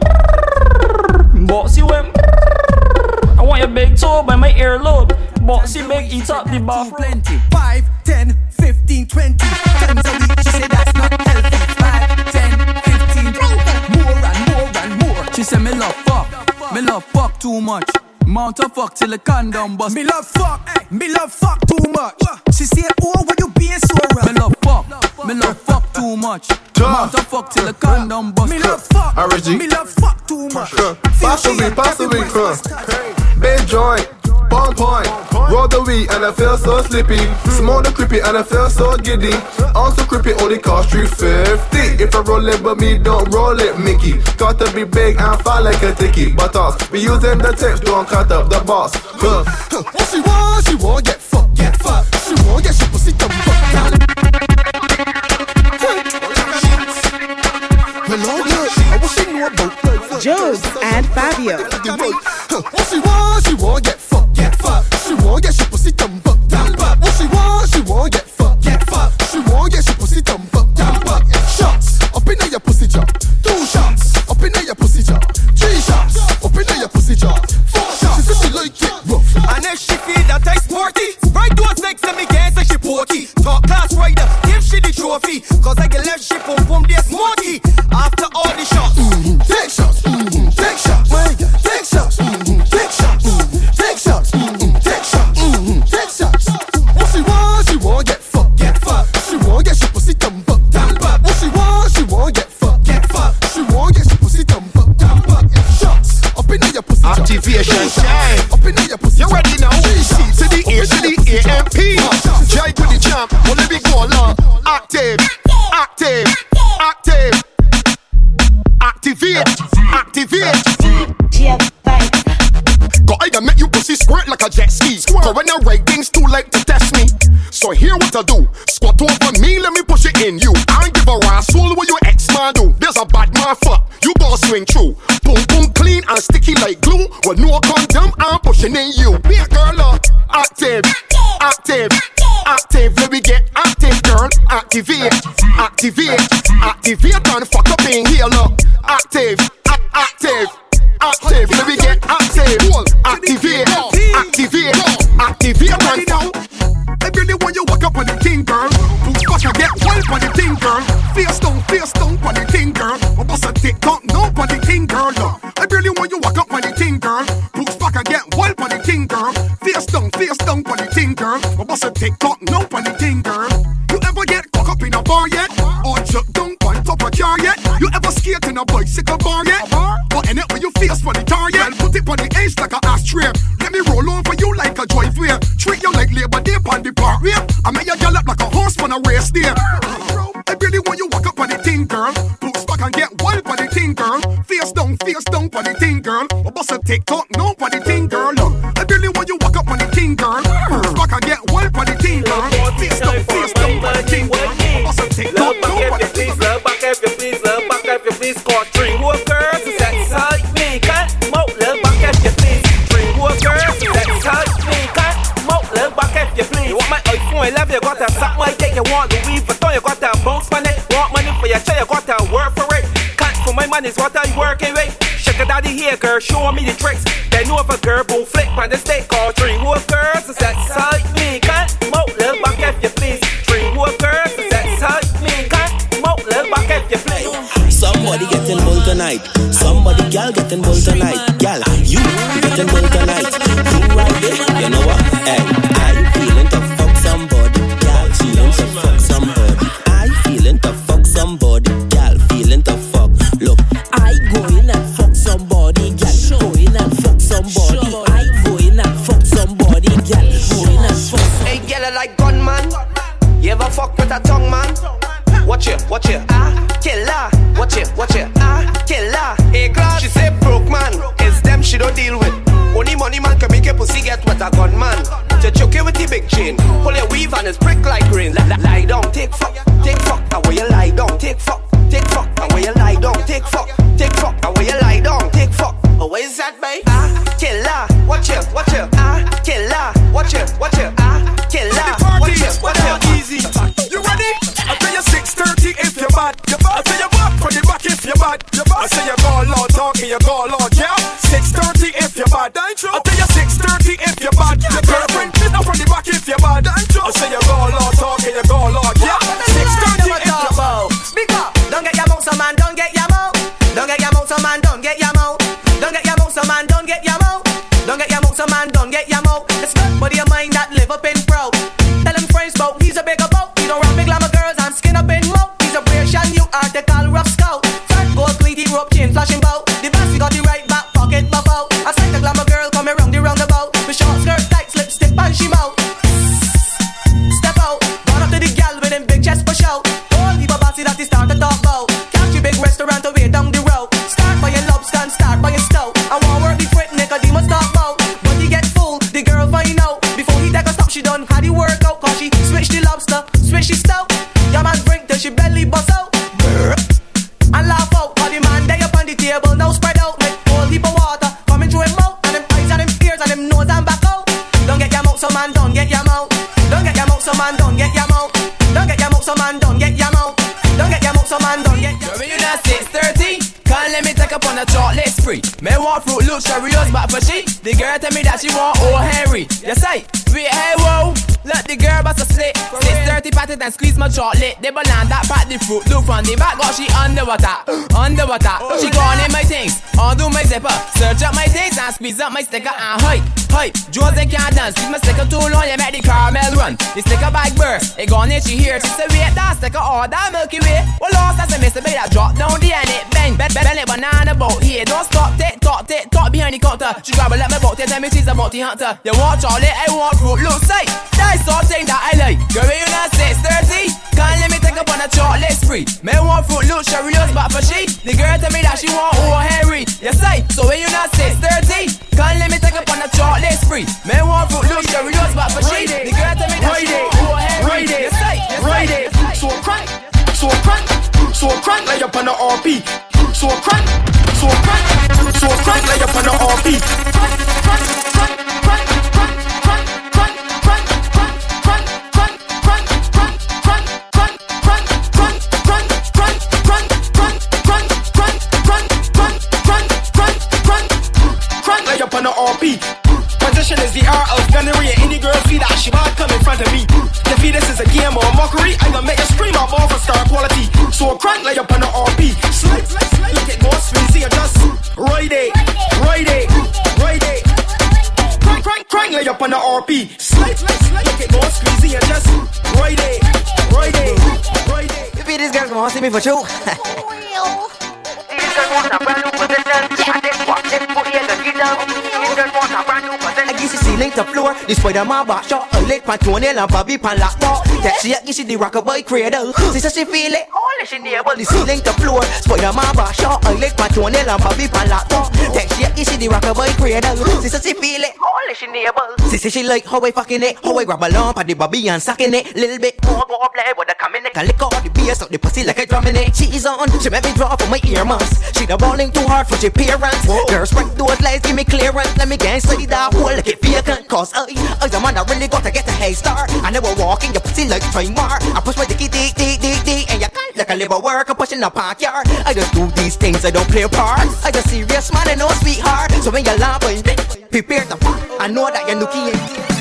bossy went. I want your big toe by my earlobe. Bossy big, eat up the bathroom. Plenty. 5, 10, 15, 20 times a week. She said that's not healthy. 5, 10, 15, 20. More and more and more. She said me love fuck, me love fuck too much. Mount a fuck till the condom bust. Me love fuck, me love fuck too much. She said, oh, why you being so rough? Me love fuck, me love fuck too much. Mount a fuck till the condom bust. Me love fuck, Origi. me love fuck too much. Pass the weed, pass the weed. Big joint, ball point. Roll the weed and I feel so slippy. Smoke the creepy and I feel so giddy. Also creepy, only cost 350. If I roll it, but me don't roll it, Mickey. Got to be big and fat like a dicky. But us, we using the tips, don't cut up the boss. Huh. Huh. What she want, she want get fucked, get fucked. She want get she pussy dumb fuck down. Well, all good. She knew about. Jones and Fabio. What she want, she want get fucked, get fucked. She want get she pussy dumb fuck down. is what I'm working with. Sugar daddy here, girl, show me the tricks. They know if a girl will flick on the stick or three worker. get what a gunman. Put choke chucky with the big chain. Pull your weave and it's prick like rain. Lie, lie down, take fuck. Chocolate. They banana that pat the fruit. Look from the back, got she underwater, underwater. She gone in my things, undo my zipper, search up my things and squeeze up my sticker ah, and hype, hype. Jose can't dance, squeeze my sticker too long, you make the caramel run. The sticker bag burst, it gone she here. She say wait, that sticker all that Milky Way. Well, lost as a miss, baby that drop down the end it bang, bang, bang, bang, banana boat here. Don't stop, tick tock, tick tock behind the counter. She grab a let me boat, tell me she's a multi hunter. You want Charlie, I want fruit, look say. That's something that I like. Girl, you not 630. Can't let me take up on a chocolate spree. Me want fruit, look, cherry look, but for she. The girl tell me that she want over Henry. You say, so when you not 630. Can't let me take up on a chocolate spree. Me want fruit, look, cherry look, but for she. The girl tell me that she over Henry. You say, you say, so crank, so crank, so crank, lay up on the RP. So crank, so crank, so crank, lay up on the RP. Crank, crank, crank, crank, crank, lay up on the RP. Position is the art of gunnery and any girl see that she might come in front of me. The fetus is a game or a mockery. I'm gonna make you scream out more for star quality. So crank lay up on the RP. Slide, slide, slide. Look at more squeezy and just ride it, ride it, ride it. Crank, crank, crank lay up on the RP. Slide, slide, slide. Look at more squeezy and just ride it, ride it, ride it. If it is girls gonna see me for sure. I guess you ceiling to floor. The Spider-Man back shot. A leg pan toenail and Bobby pan door That she you see the rockabye cradle. She says she feel it. All she able The ceiling to floor. Spider-Man back shot. A leg pan toenail and Bobby pan door That she you see the rockabye cradle. She says she feel it. All she able She says she like how I fucking it. How I grab a lump of the Bobby and sucking it. Little bit. More go up play with the coming it. Can lick all the bass out the pussy like a drumming it. She's on. She make me draw for my earmuffs. She the balling too hard for your parents Girls spread those lies give me clearance. Let me uh, uh, get inside that hole like it vacant Cause I, I the man I really got to get a head start. I never walk in your pussy like Traymar I push my dicky dick dick dick dick And you can't like a liver work. I'm pushing the backyard. I just do these things I don't play parts I just serious man and no sweetheart. So when you're laughing Prepare the fuck I know that you're nookie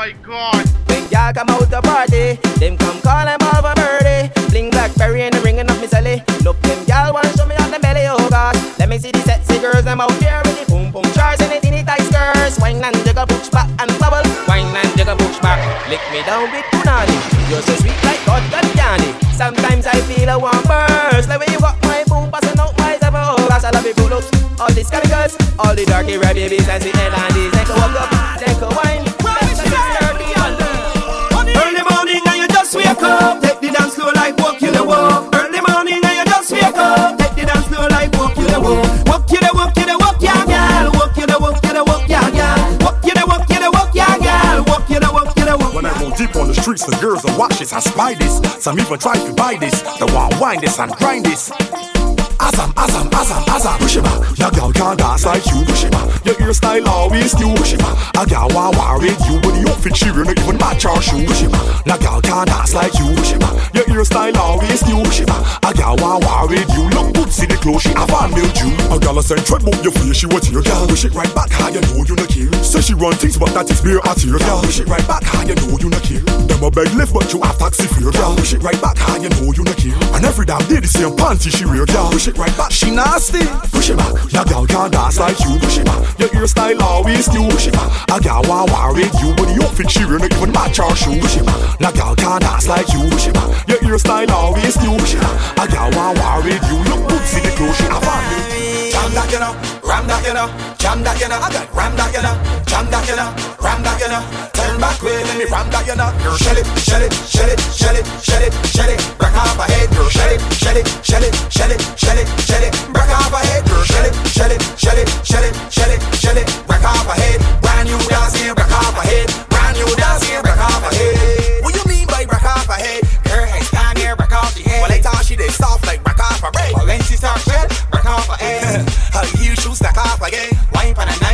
my god. When y'all come out the party, them come call them all for birdie. Bling blackberry and the ringing of me celly. Look, them y'all wanna show me on the belly, oh god. Let me see the sexy girls, them out there with the boom boom charts and the teeny tight skirts. Wine and jiggle, push back and bubble. Wine and jiggle, push back. Lick me down with punani. You're so sweet like God and candy. Sometimes I feel a warm burst. Like when you got my boom, passing out my zipper. Oh gosh, I love it, pull ups. All these girls, all the darky red babies and sweet Netherlandies. They can walk up, they can wine. Just wake up. Take the dance floor like walk you the walk. Early morning and you just wake up. Take the dance floor like walk you the walk. Walk you the walk you the walk yeah girl. Walk you the walk you the walk yeah girl. Walk you the walk you the walk yeah girl. Walk you the walk you the walk. When I go deep on the streets, the girls will watch this. I spy this. Some even try to buy this. They want wine this and grind this. Azam, Azam, Azam, Azam, push it back. Your girl can't dance like you, push it back. Your hairstyle always new, push it back. A girl want war with you, but the outfit she wear not even match her shoe, push it back. Your girl can't dance like you, push it back. Your hairstyle always new, push it back. A girl want war with you, look good, see the clothes she have on milk you. A girl a send tread up your face, she want your girl. Push it right back, how you know you not care. Say she run things, but that is mere at your girl. Push it right back, how you know you not care. Them a beg lift, but you have taxi fare, girl. Push it right back, how you know you not care. And every damn day the same panty she wear, girl. Push it right back, she nasty. Push it back, your girl can't dance like you. Push it back, your hairstyle always new. Push it back, a girl want war with you, but the outfit she wear not even match her shoe. Push it back, your girl can't dance like you. Push it back, your hairstyle always new. Push it back, a girl want war with you. Look good, see the clothes she have on. Jam that you know, ram that you know, jam that you know, ram that you know, jam that you know, ram that you know. Turn back way, let me ram that you know. Shell it, shell it, shell it, shell it, shell it, shell it. Break off a head, shell it, shell it, shell it, shell it, shell it, shell it. Off a head, girl, shell it, shell it, shell it, shell it, shell it, it. Break off a head, brand new dance here, break off a head, brand new dance here, break off a head. What you mean by break off a head? Her head stand here, break off the head. Well, they thought she did soft like break off a bread. Well, then she start red, break off a head. Her heel shoes stack off again. Wine for a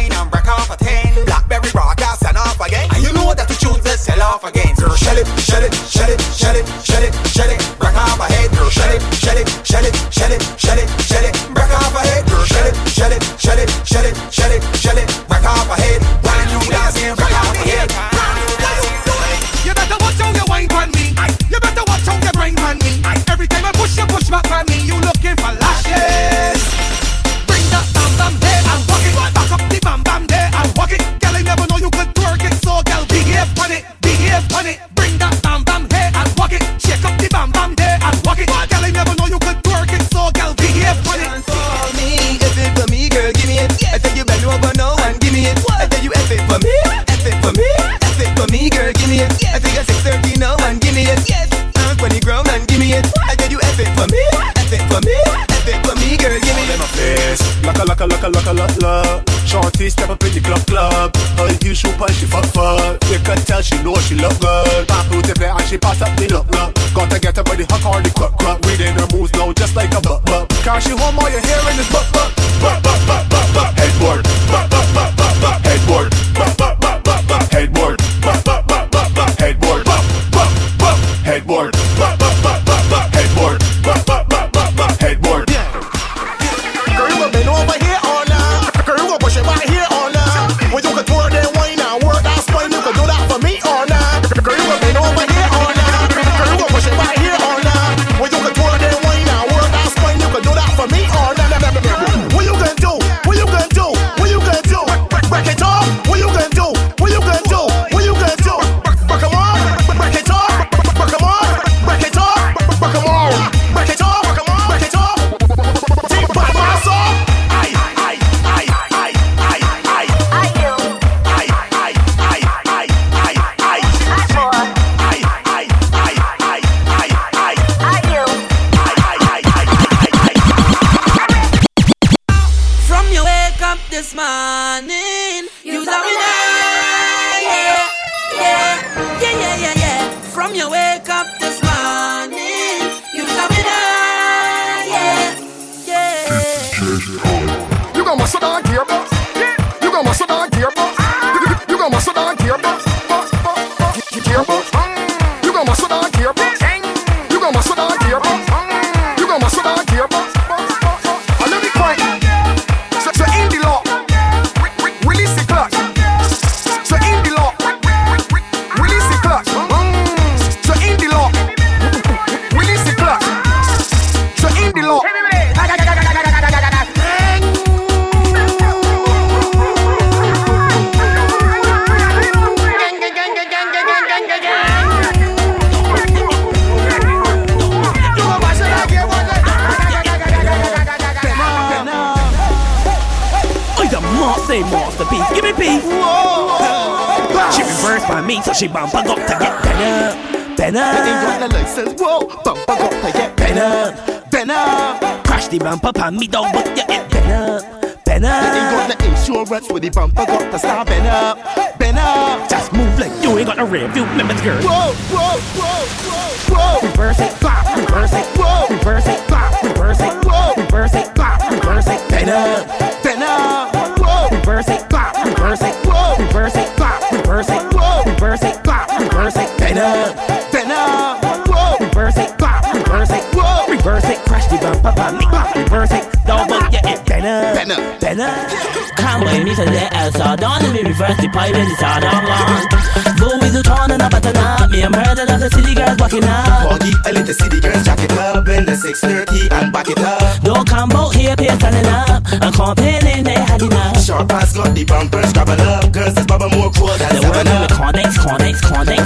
got with the bumper got to start better, better. Just move like you ain't got a rear view limits, girl. Whoa, whoa, whoa, whoa, whoa. Reverse it, bop, reverse it, Whoa. reverse it, bop, reverse it, Whoa. reverse it, bop, reverse it, better, better. Whoa, reverse it, bop, reverse it, Whoa. reverse it, bop, reverse it, Whoa. reverse it, bop, reverse it, better, better. Whoa, reverse it, bop, reverse it, Whoa. reverse it, crash the bumper me, bop, reverse it, double, yeah, it better, Better. better. Come with me 난 외미 세대에서 너는 미리 first private 사랑왕 Boys turning Go with the thorn and the button up. Me a murder of the city girls walking up. Body a little city girls jack it up. In the 630 and back it up. Don't come out here, peer standing up. And complaining they had enough. Sharp pants got the bumpers grabbing up. Girls is bubble more cool than The one. in the condex, condex, condex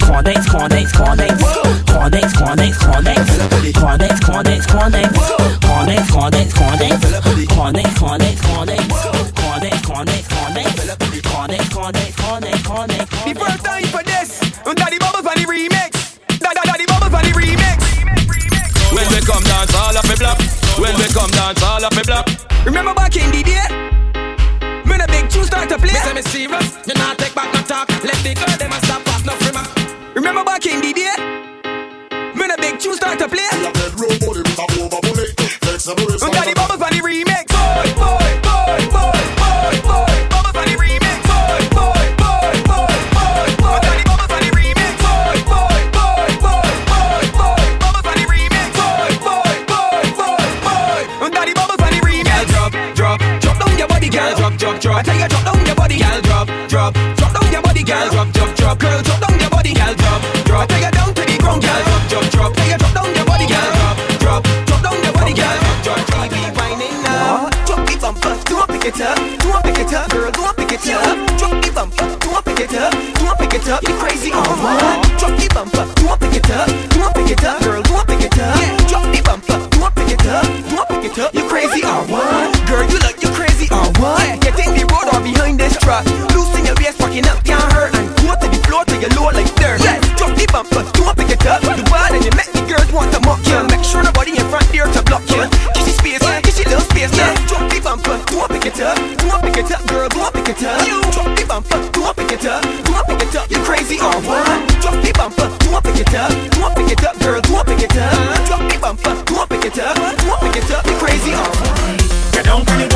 Condex, condex, condex Condex, condex, condex Condex, condex, condex Condex, condex, condex Condex, condex, condex Cordex, Cordex, Cordex, Cordex. The first time for this, Daddy Bubbles on the remix. Da- da- Daddy Bubbles on the remix. When we come dance all up me block. When we come dance all up me block. Remember back in the day? When a big tune start to play. Me say me serious. You not take back my talk. Let the girl them a stop off no frima. Remember back it up? Do I pick it up, girl? Do I pick it up? Drop bumper, do I pick it up? Do I pick it up? You crazy or what? Drop the bumper, do I pick it up? Do I pick it up, girl? Do I pick it up? Drop bumper, do I pick it up? Do I pick it up? You crazy what? Girl, you look, you crazy or what? Get in the road or behind this truck. Loosen your waist, fucking up, can't hurt, and go to the floor till you're low like dirt. Yeah, drop bumper, do I pick it up? The wild and you make the girls want to mock you. Make sure nobody in front there to block you it up, go up, pick it up, girl, go up, pick it up. You drop the bumper, go up, pick it up, go up, pick it up. You crazy or what? Drop the bumper, go up, pick it up, go up, pick it up, girl, go up, pick it up. Drop the bumper, go up, pick it up, go up, pick it up. You crazy or what? Get down for really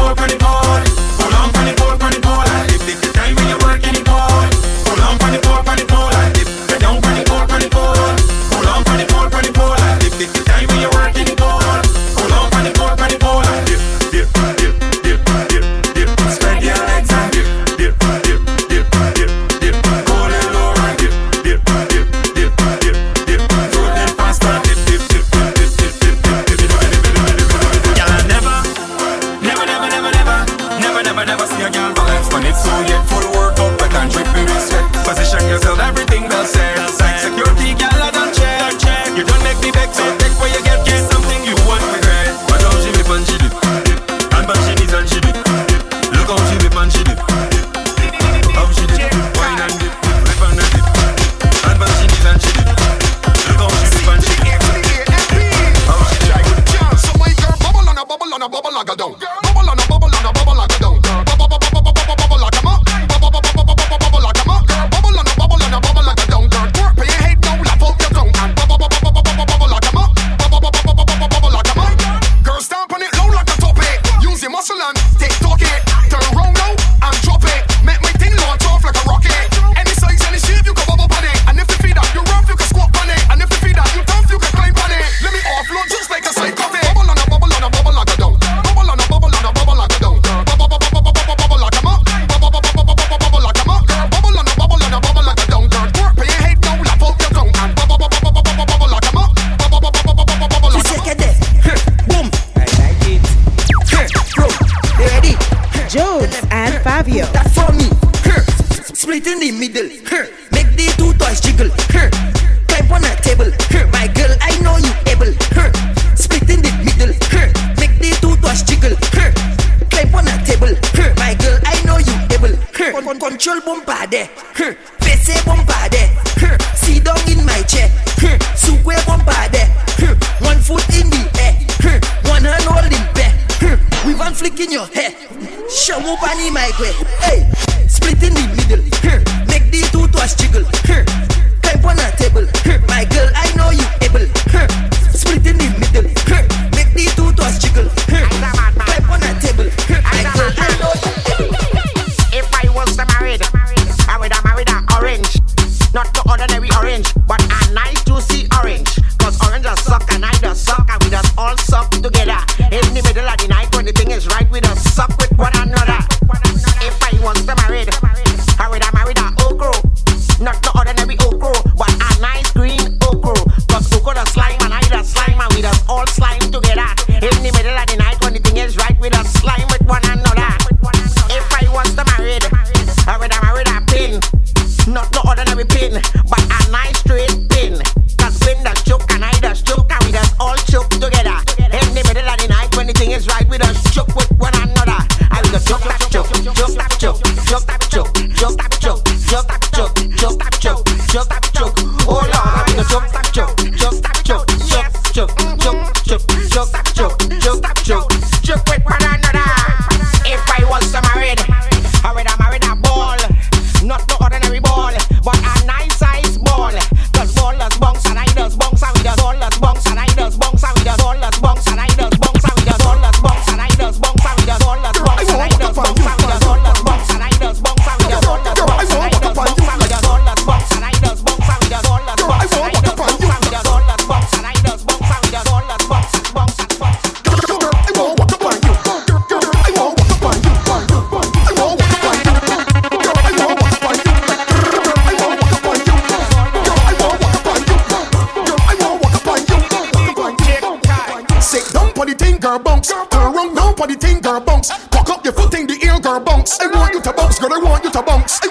thing, girl, bunks. Cock up your foot in the air, girl, bunks. I want you to bunks, girl, I want you to bunks. I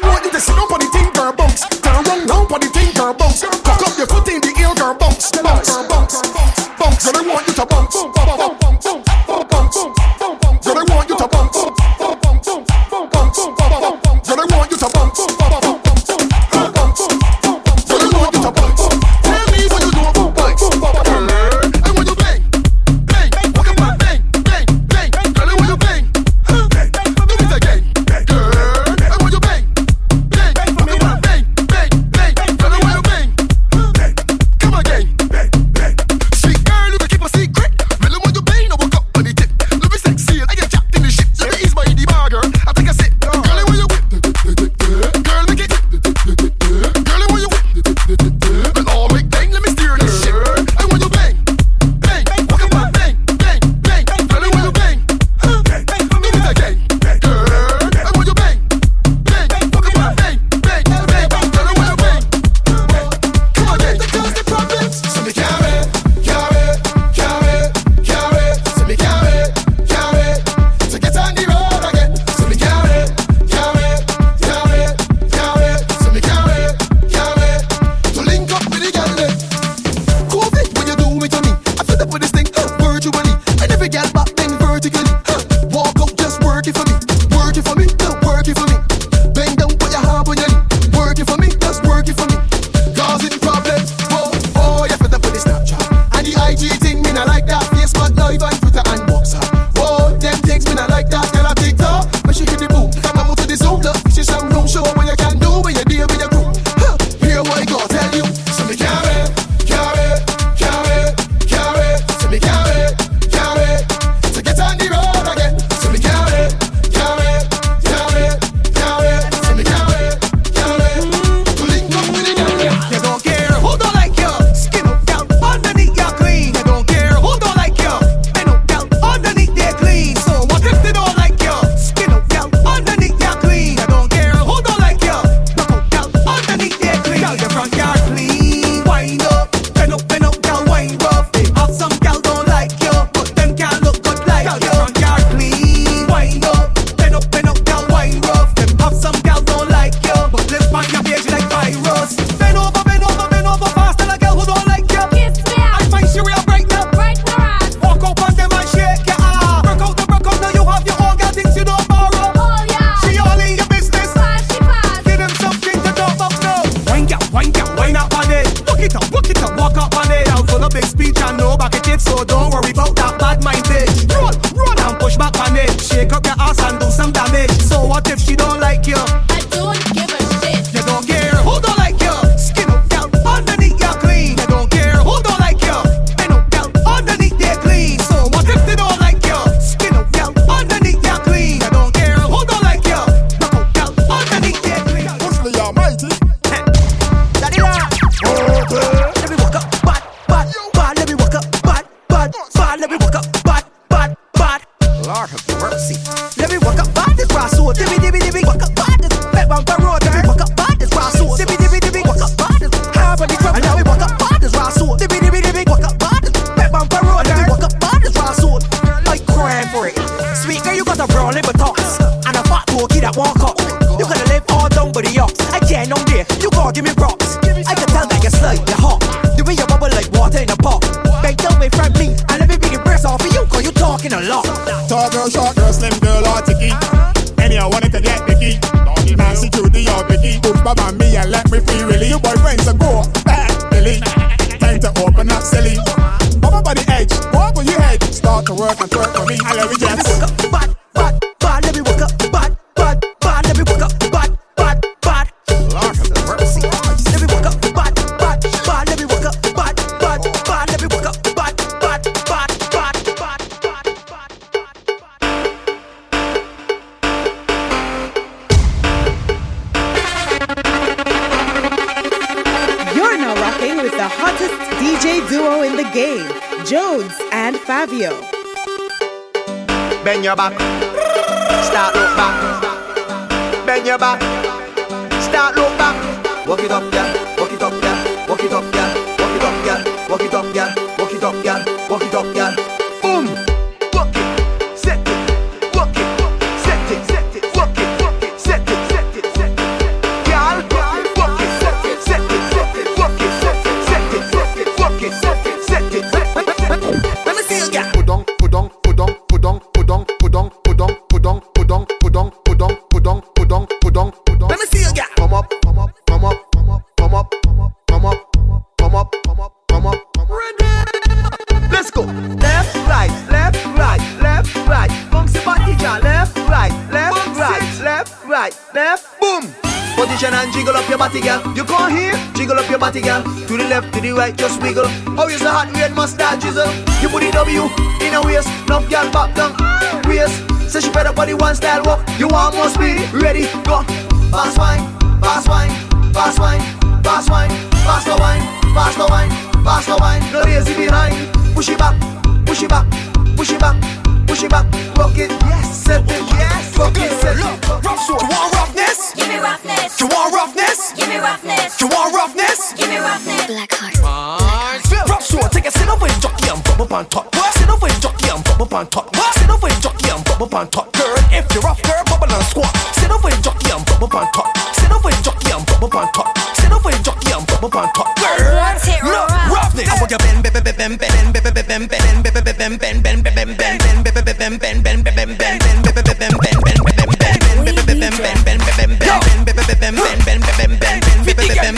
bend bend bend bend bend bend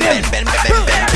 bend bend bend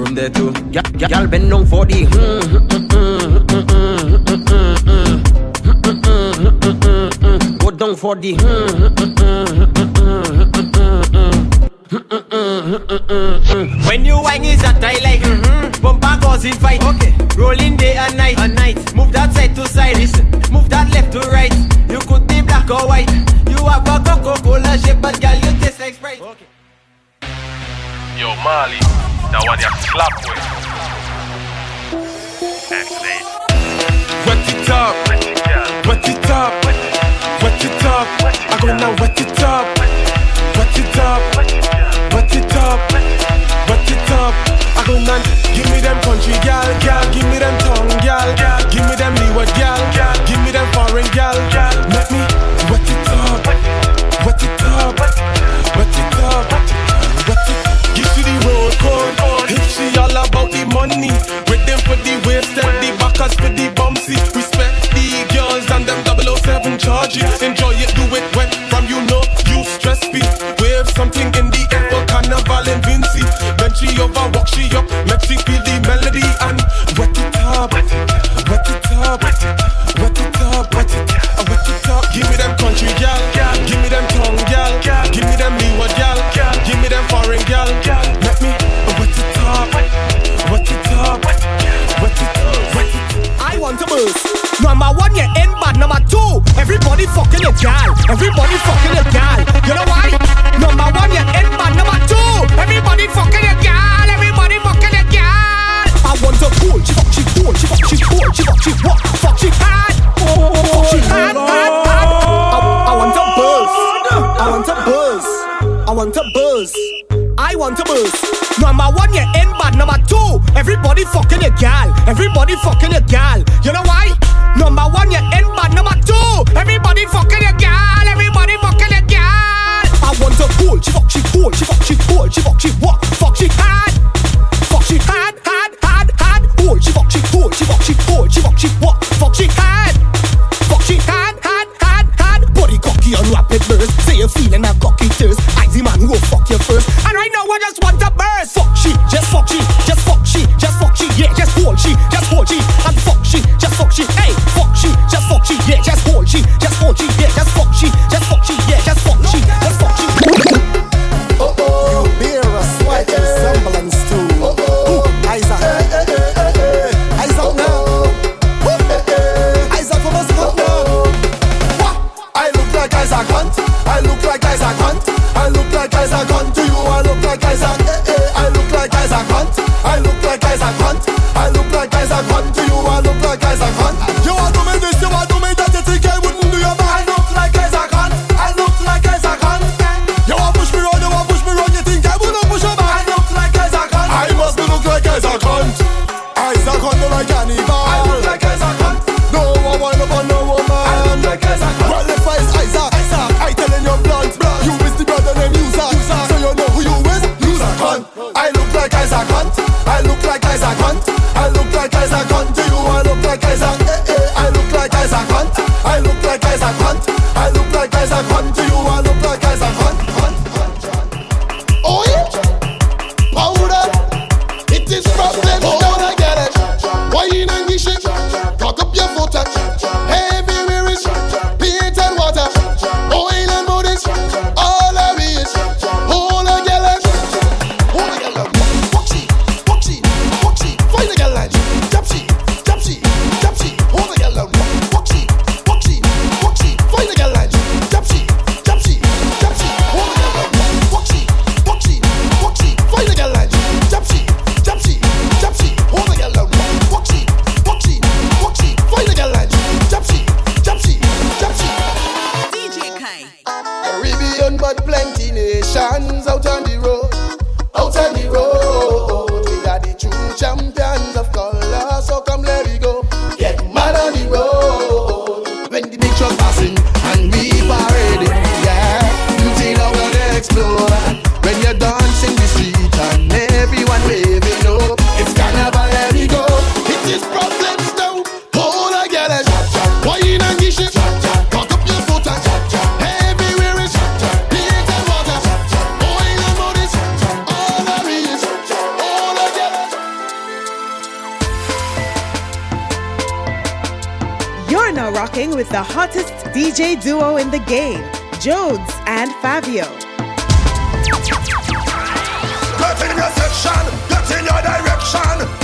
room there too. Y'all bend down for the. Go down for the. When you wang is a tie like mm-hmm. bumper causing fight. Okay. Rolling day and night. and night. Move that side to side. Listen. Move that left to right. You could be black or white. You have a Coca-Cola shape, but girl, you taste like Sprite. Okay. Yo, Molly. Now I just clap with. Wet it up, wet it up, wet it up, wet it up. I gonna wet it up, wet it up, wet it up, wet it up. I gonna give me them country gal, gal, give me them tongue gal, gal, give me them leeward gal, gal, give me them foreign gal, gal. DJ duo in the game, Jones and Fabio. Get in your section, get in your direction.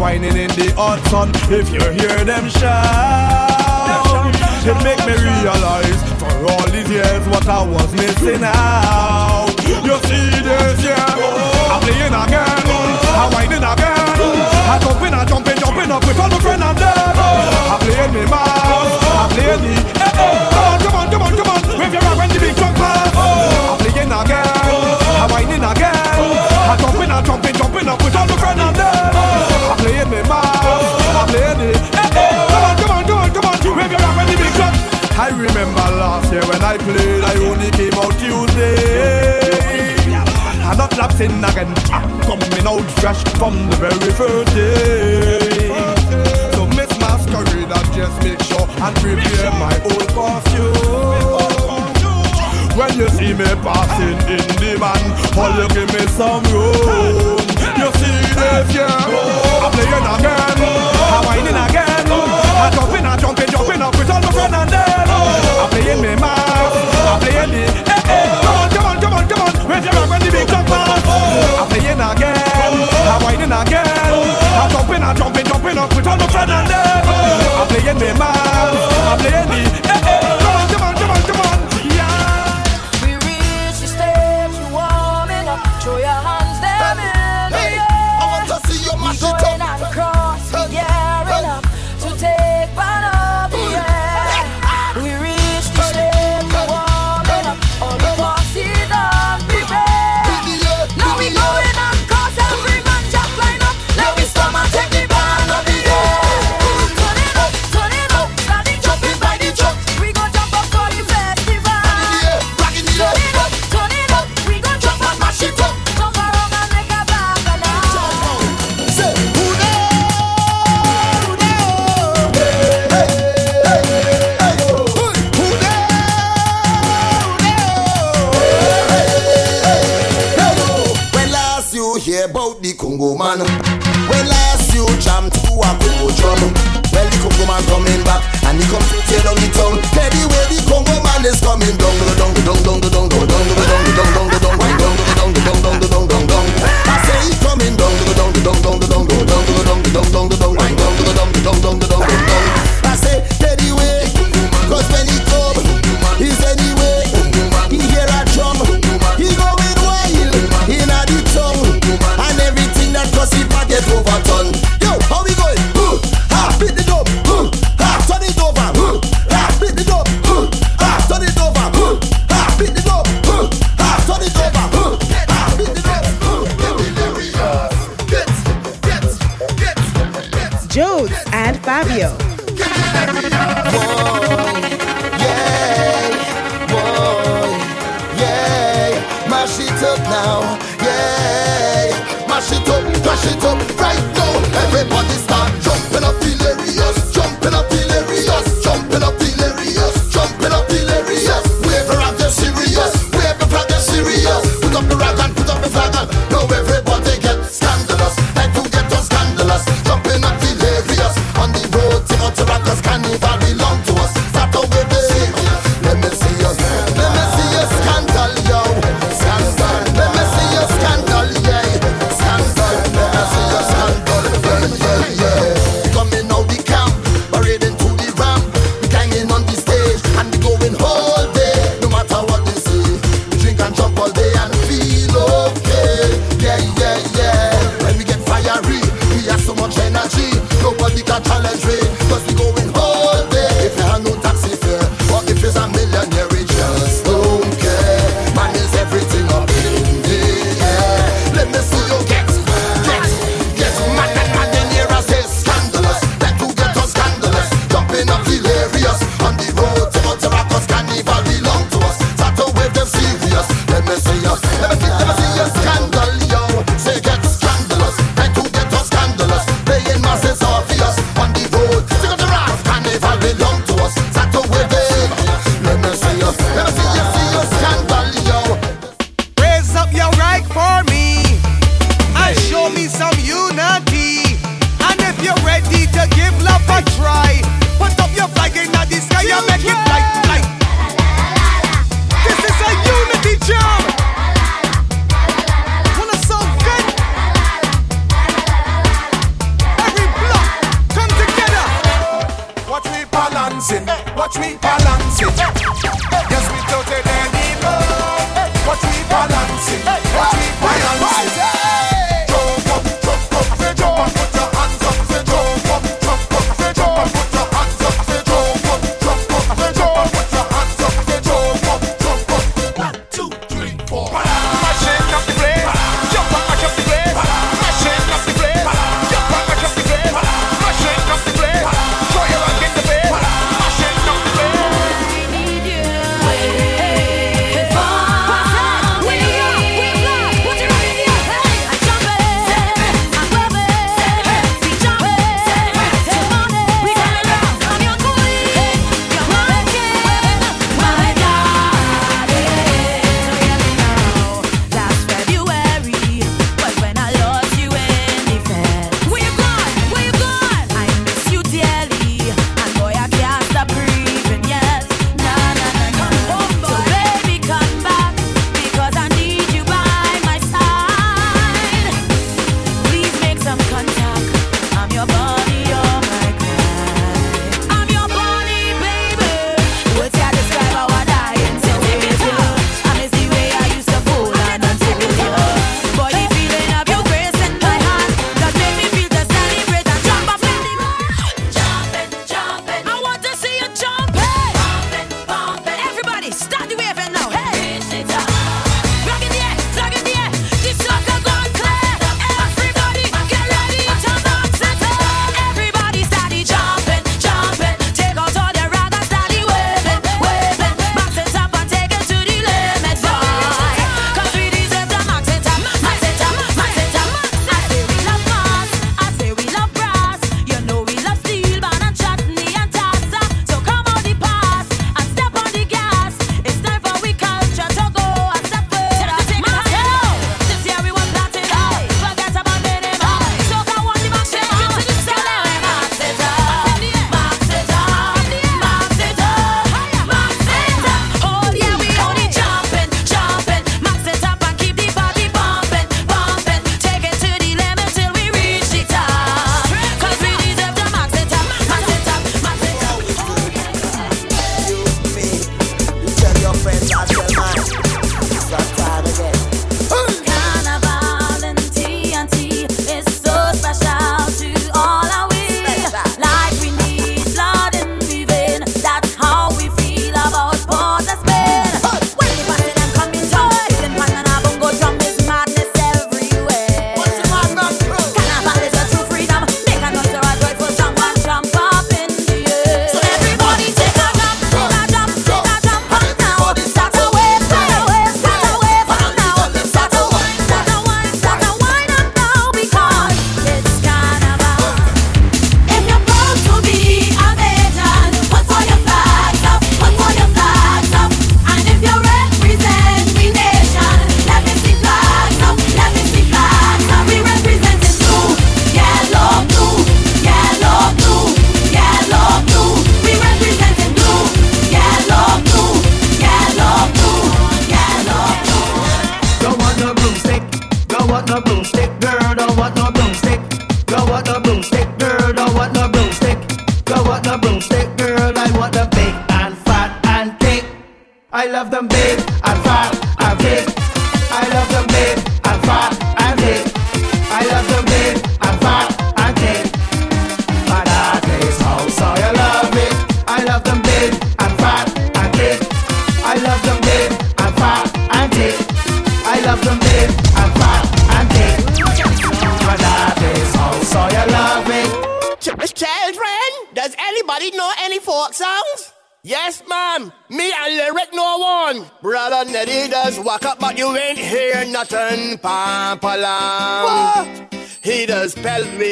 wining in the hot sun. If you hear them shout, it make me realize for all these years what I was missing out. You see this, yeah, I'm playing again, I'm wining again, I'm jumping, I'm jumping jumping up with all my friends and them. I play me man, I play me. Hey, hey. Come on, come on, come on, come on. Wave your hand when the big truck pass. I playing again, I wining again. I jumping, I jumping, jumping up with all my friends and them. I play me man, I play me. Hey, hey. Come on, come on, come on, come on. Wave your hand when the big truck. I remember last year when I played, I only came out Tuesday. I'm not lapsing again. I'm coming out fresh from the very first day that just make sure and prepare my own perfume. When you see me passing in the van, all you give me some room. You see this year, I'm playing again, I'm wining again, I'm jumping, I'm jumping, jumping up with all my friends and them. I'm playing me mad, I'm playing me. Jumping, jumping up with all my friends and them. I'm playing the man, I'm playing the.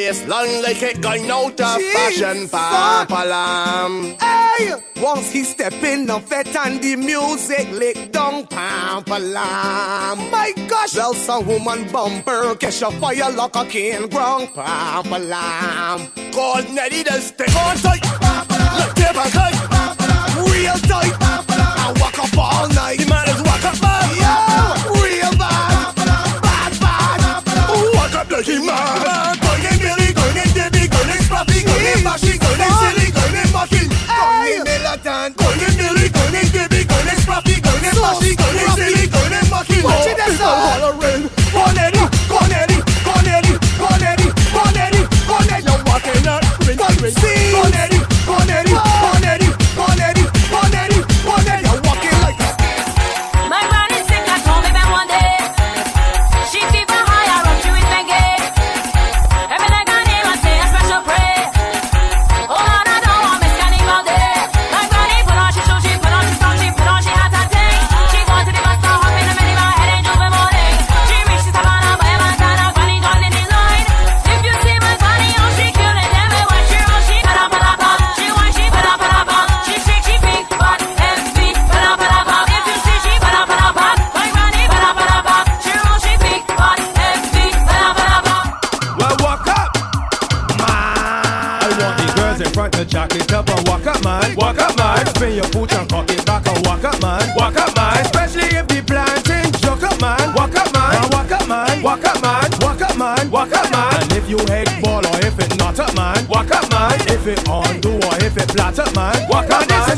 waistline like it going out of Jeez, fashion. Pop alarm. Hey, once he step in the fete and the music lick down. Pop alarm. My gosh, well some woman bumper catch a fire like a king ground. Pop alarm. God, Neddy, the stick on tight. Look, tip a cut. Real tight. I walk up all night. when you put your cock it back and walk up, man. Walk up, man. Especially if the planting jock up, man. Walk up, man. Now walk up, man. Walk up, man. Walk up, man. Walk up, man. And if you head ball or if it not up, man. Walk up, man. If it undo or if it flat up, man. Walk up, man.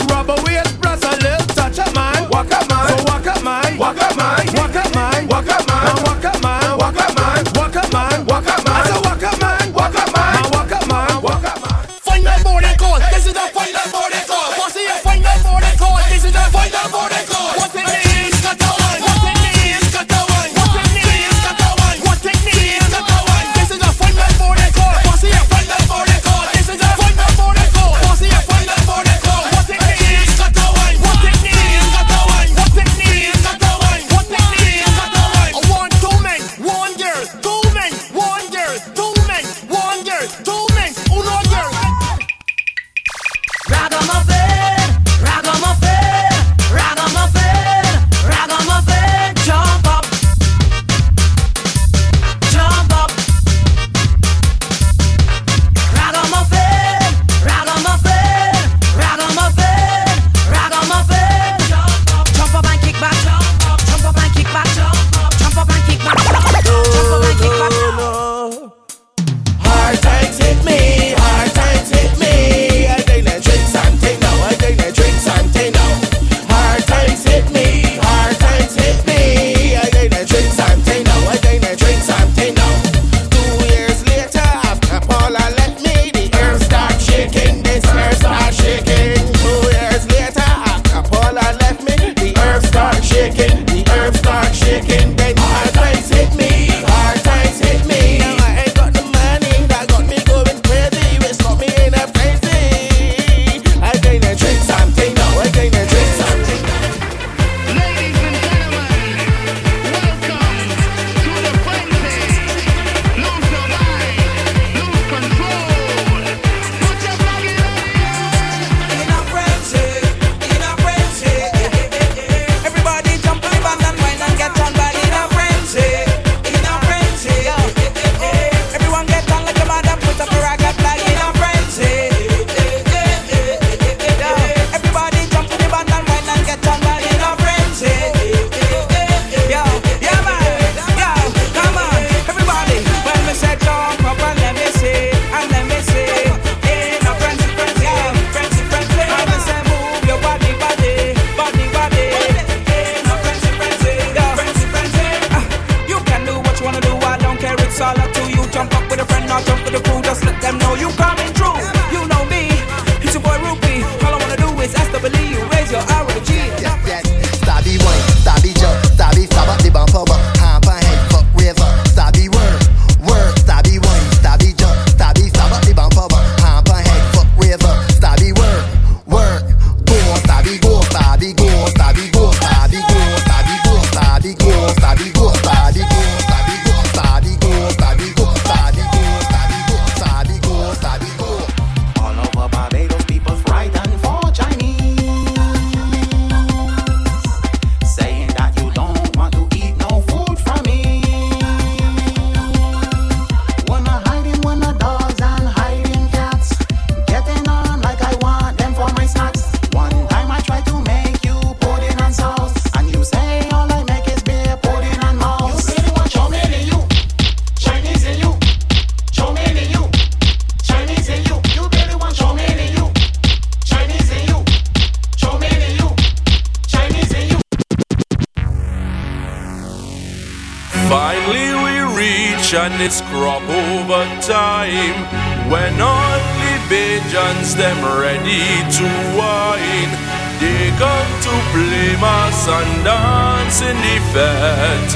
time when only the Bajans them ready to wine. They come to play mas and dance in the fete,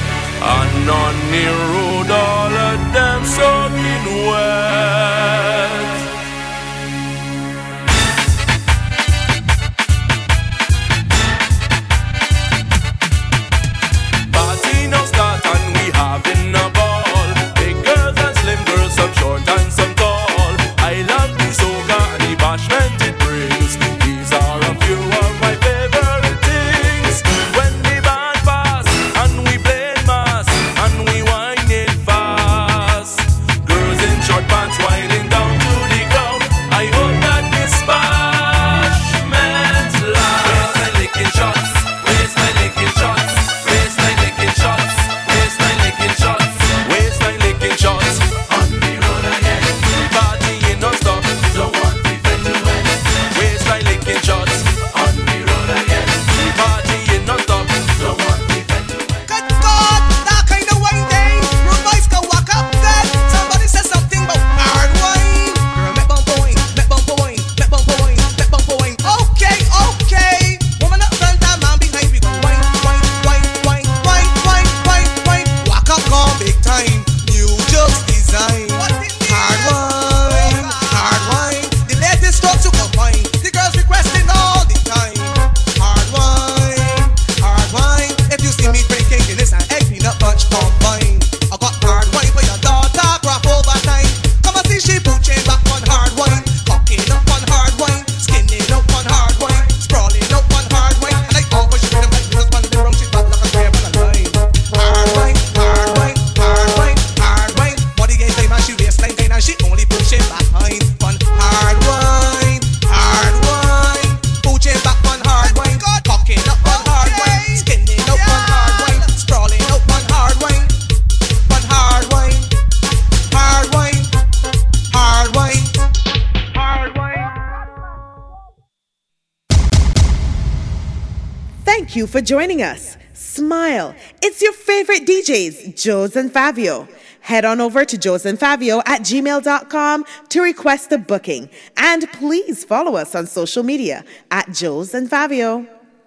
and on the road all of them soaking wet. DJs Joes and Fabio. Head on over to joesandfabio at gmail.com to request a booking. And please follow us on social media at Joes and Fabio.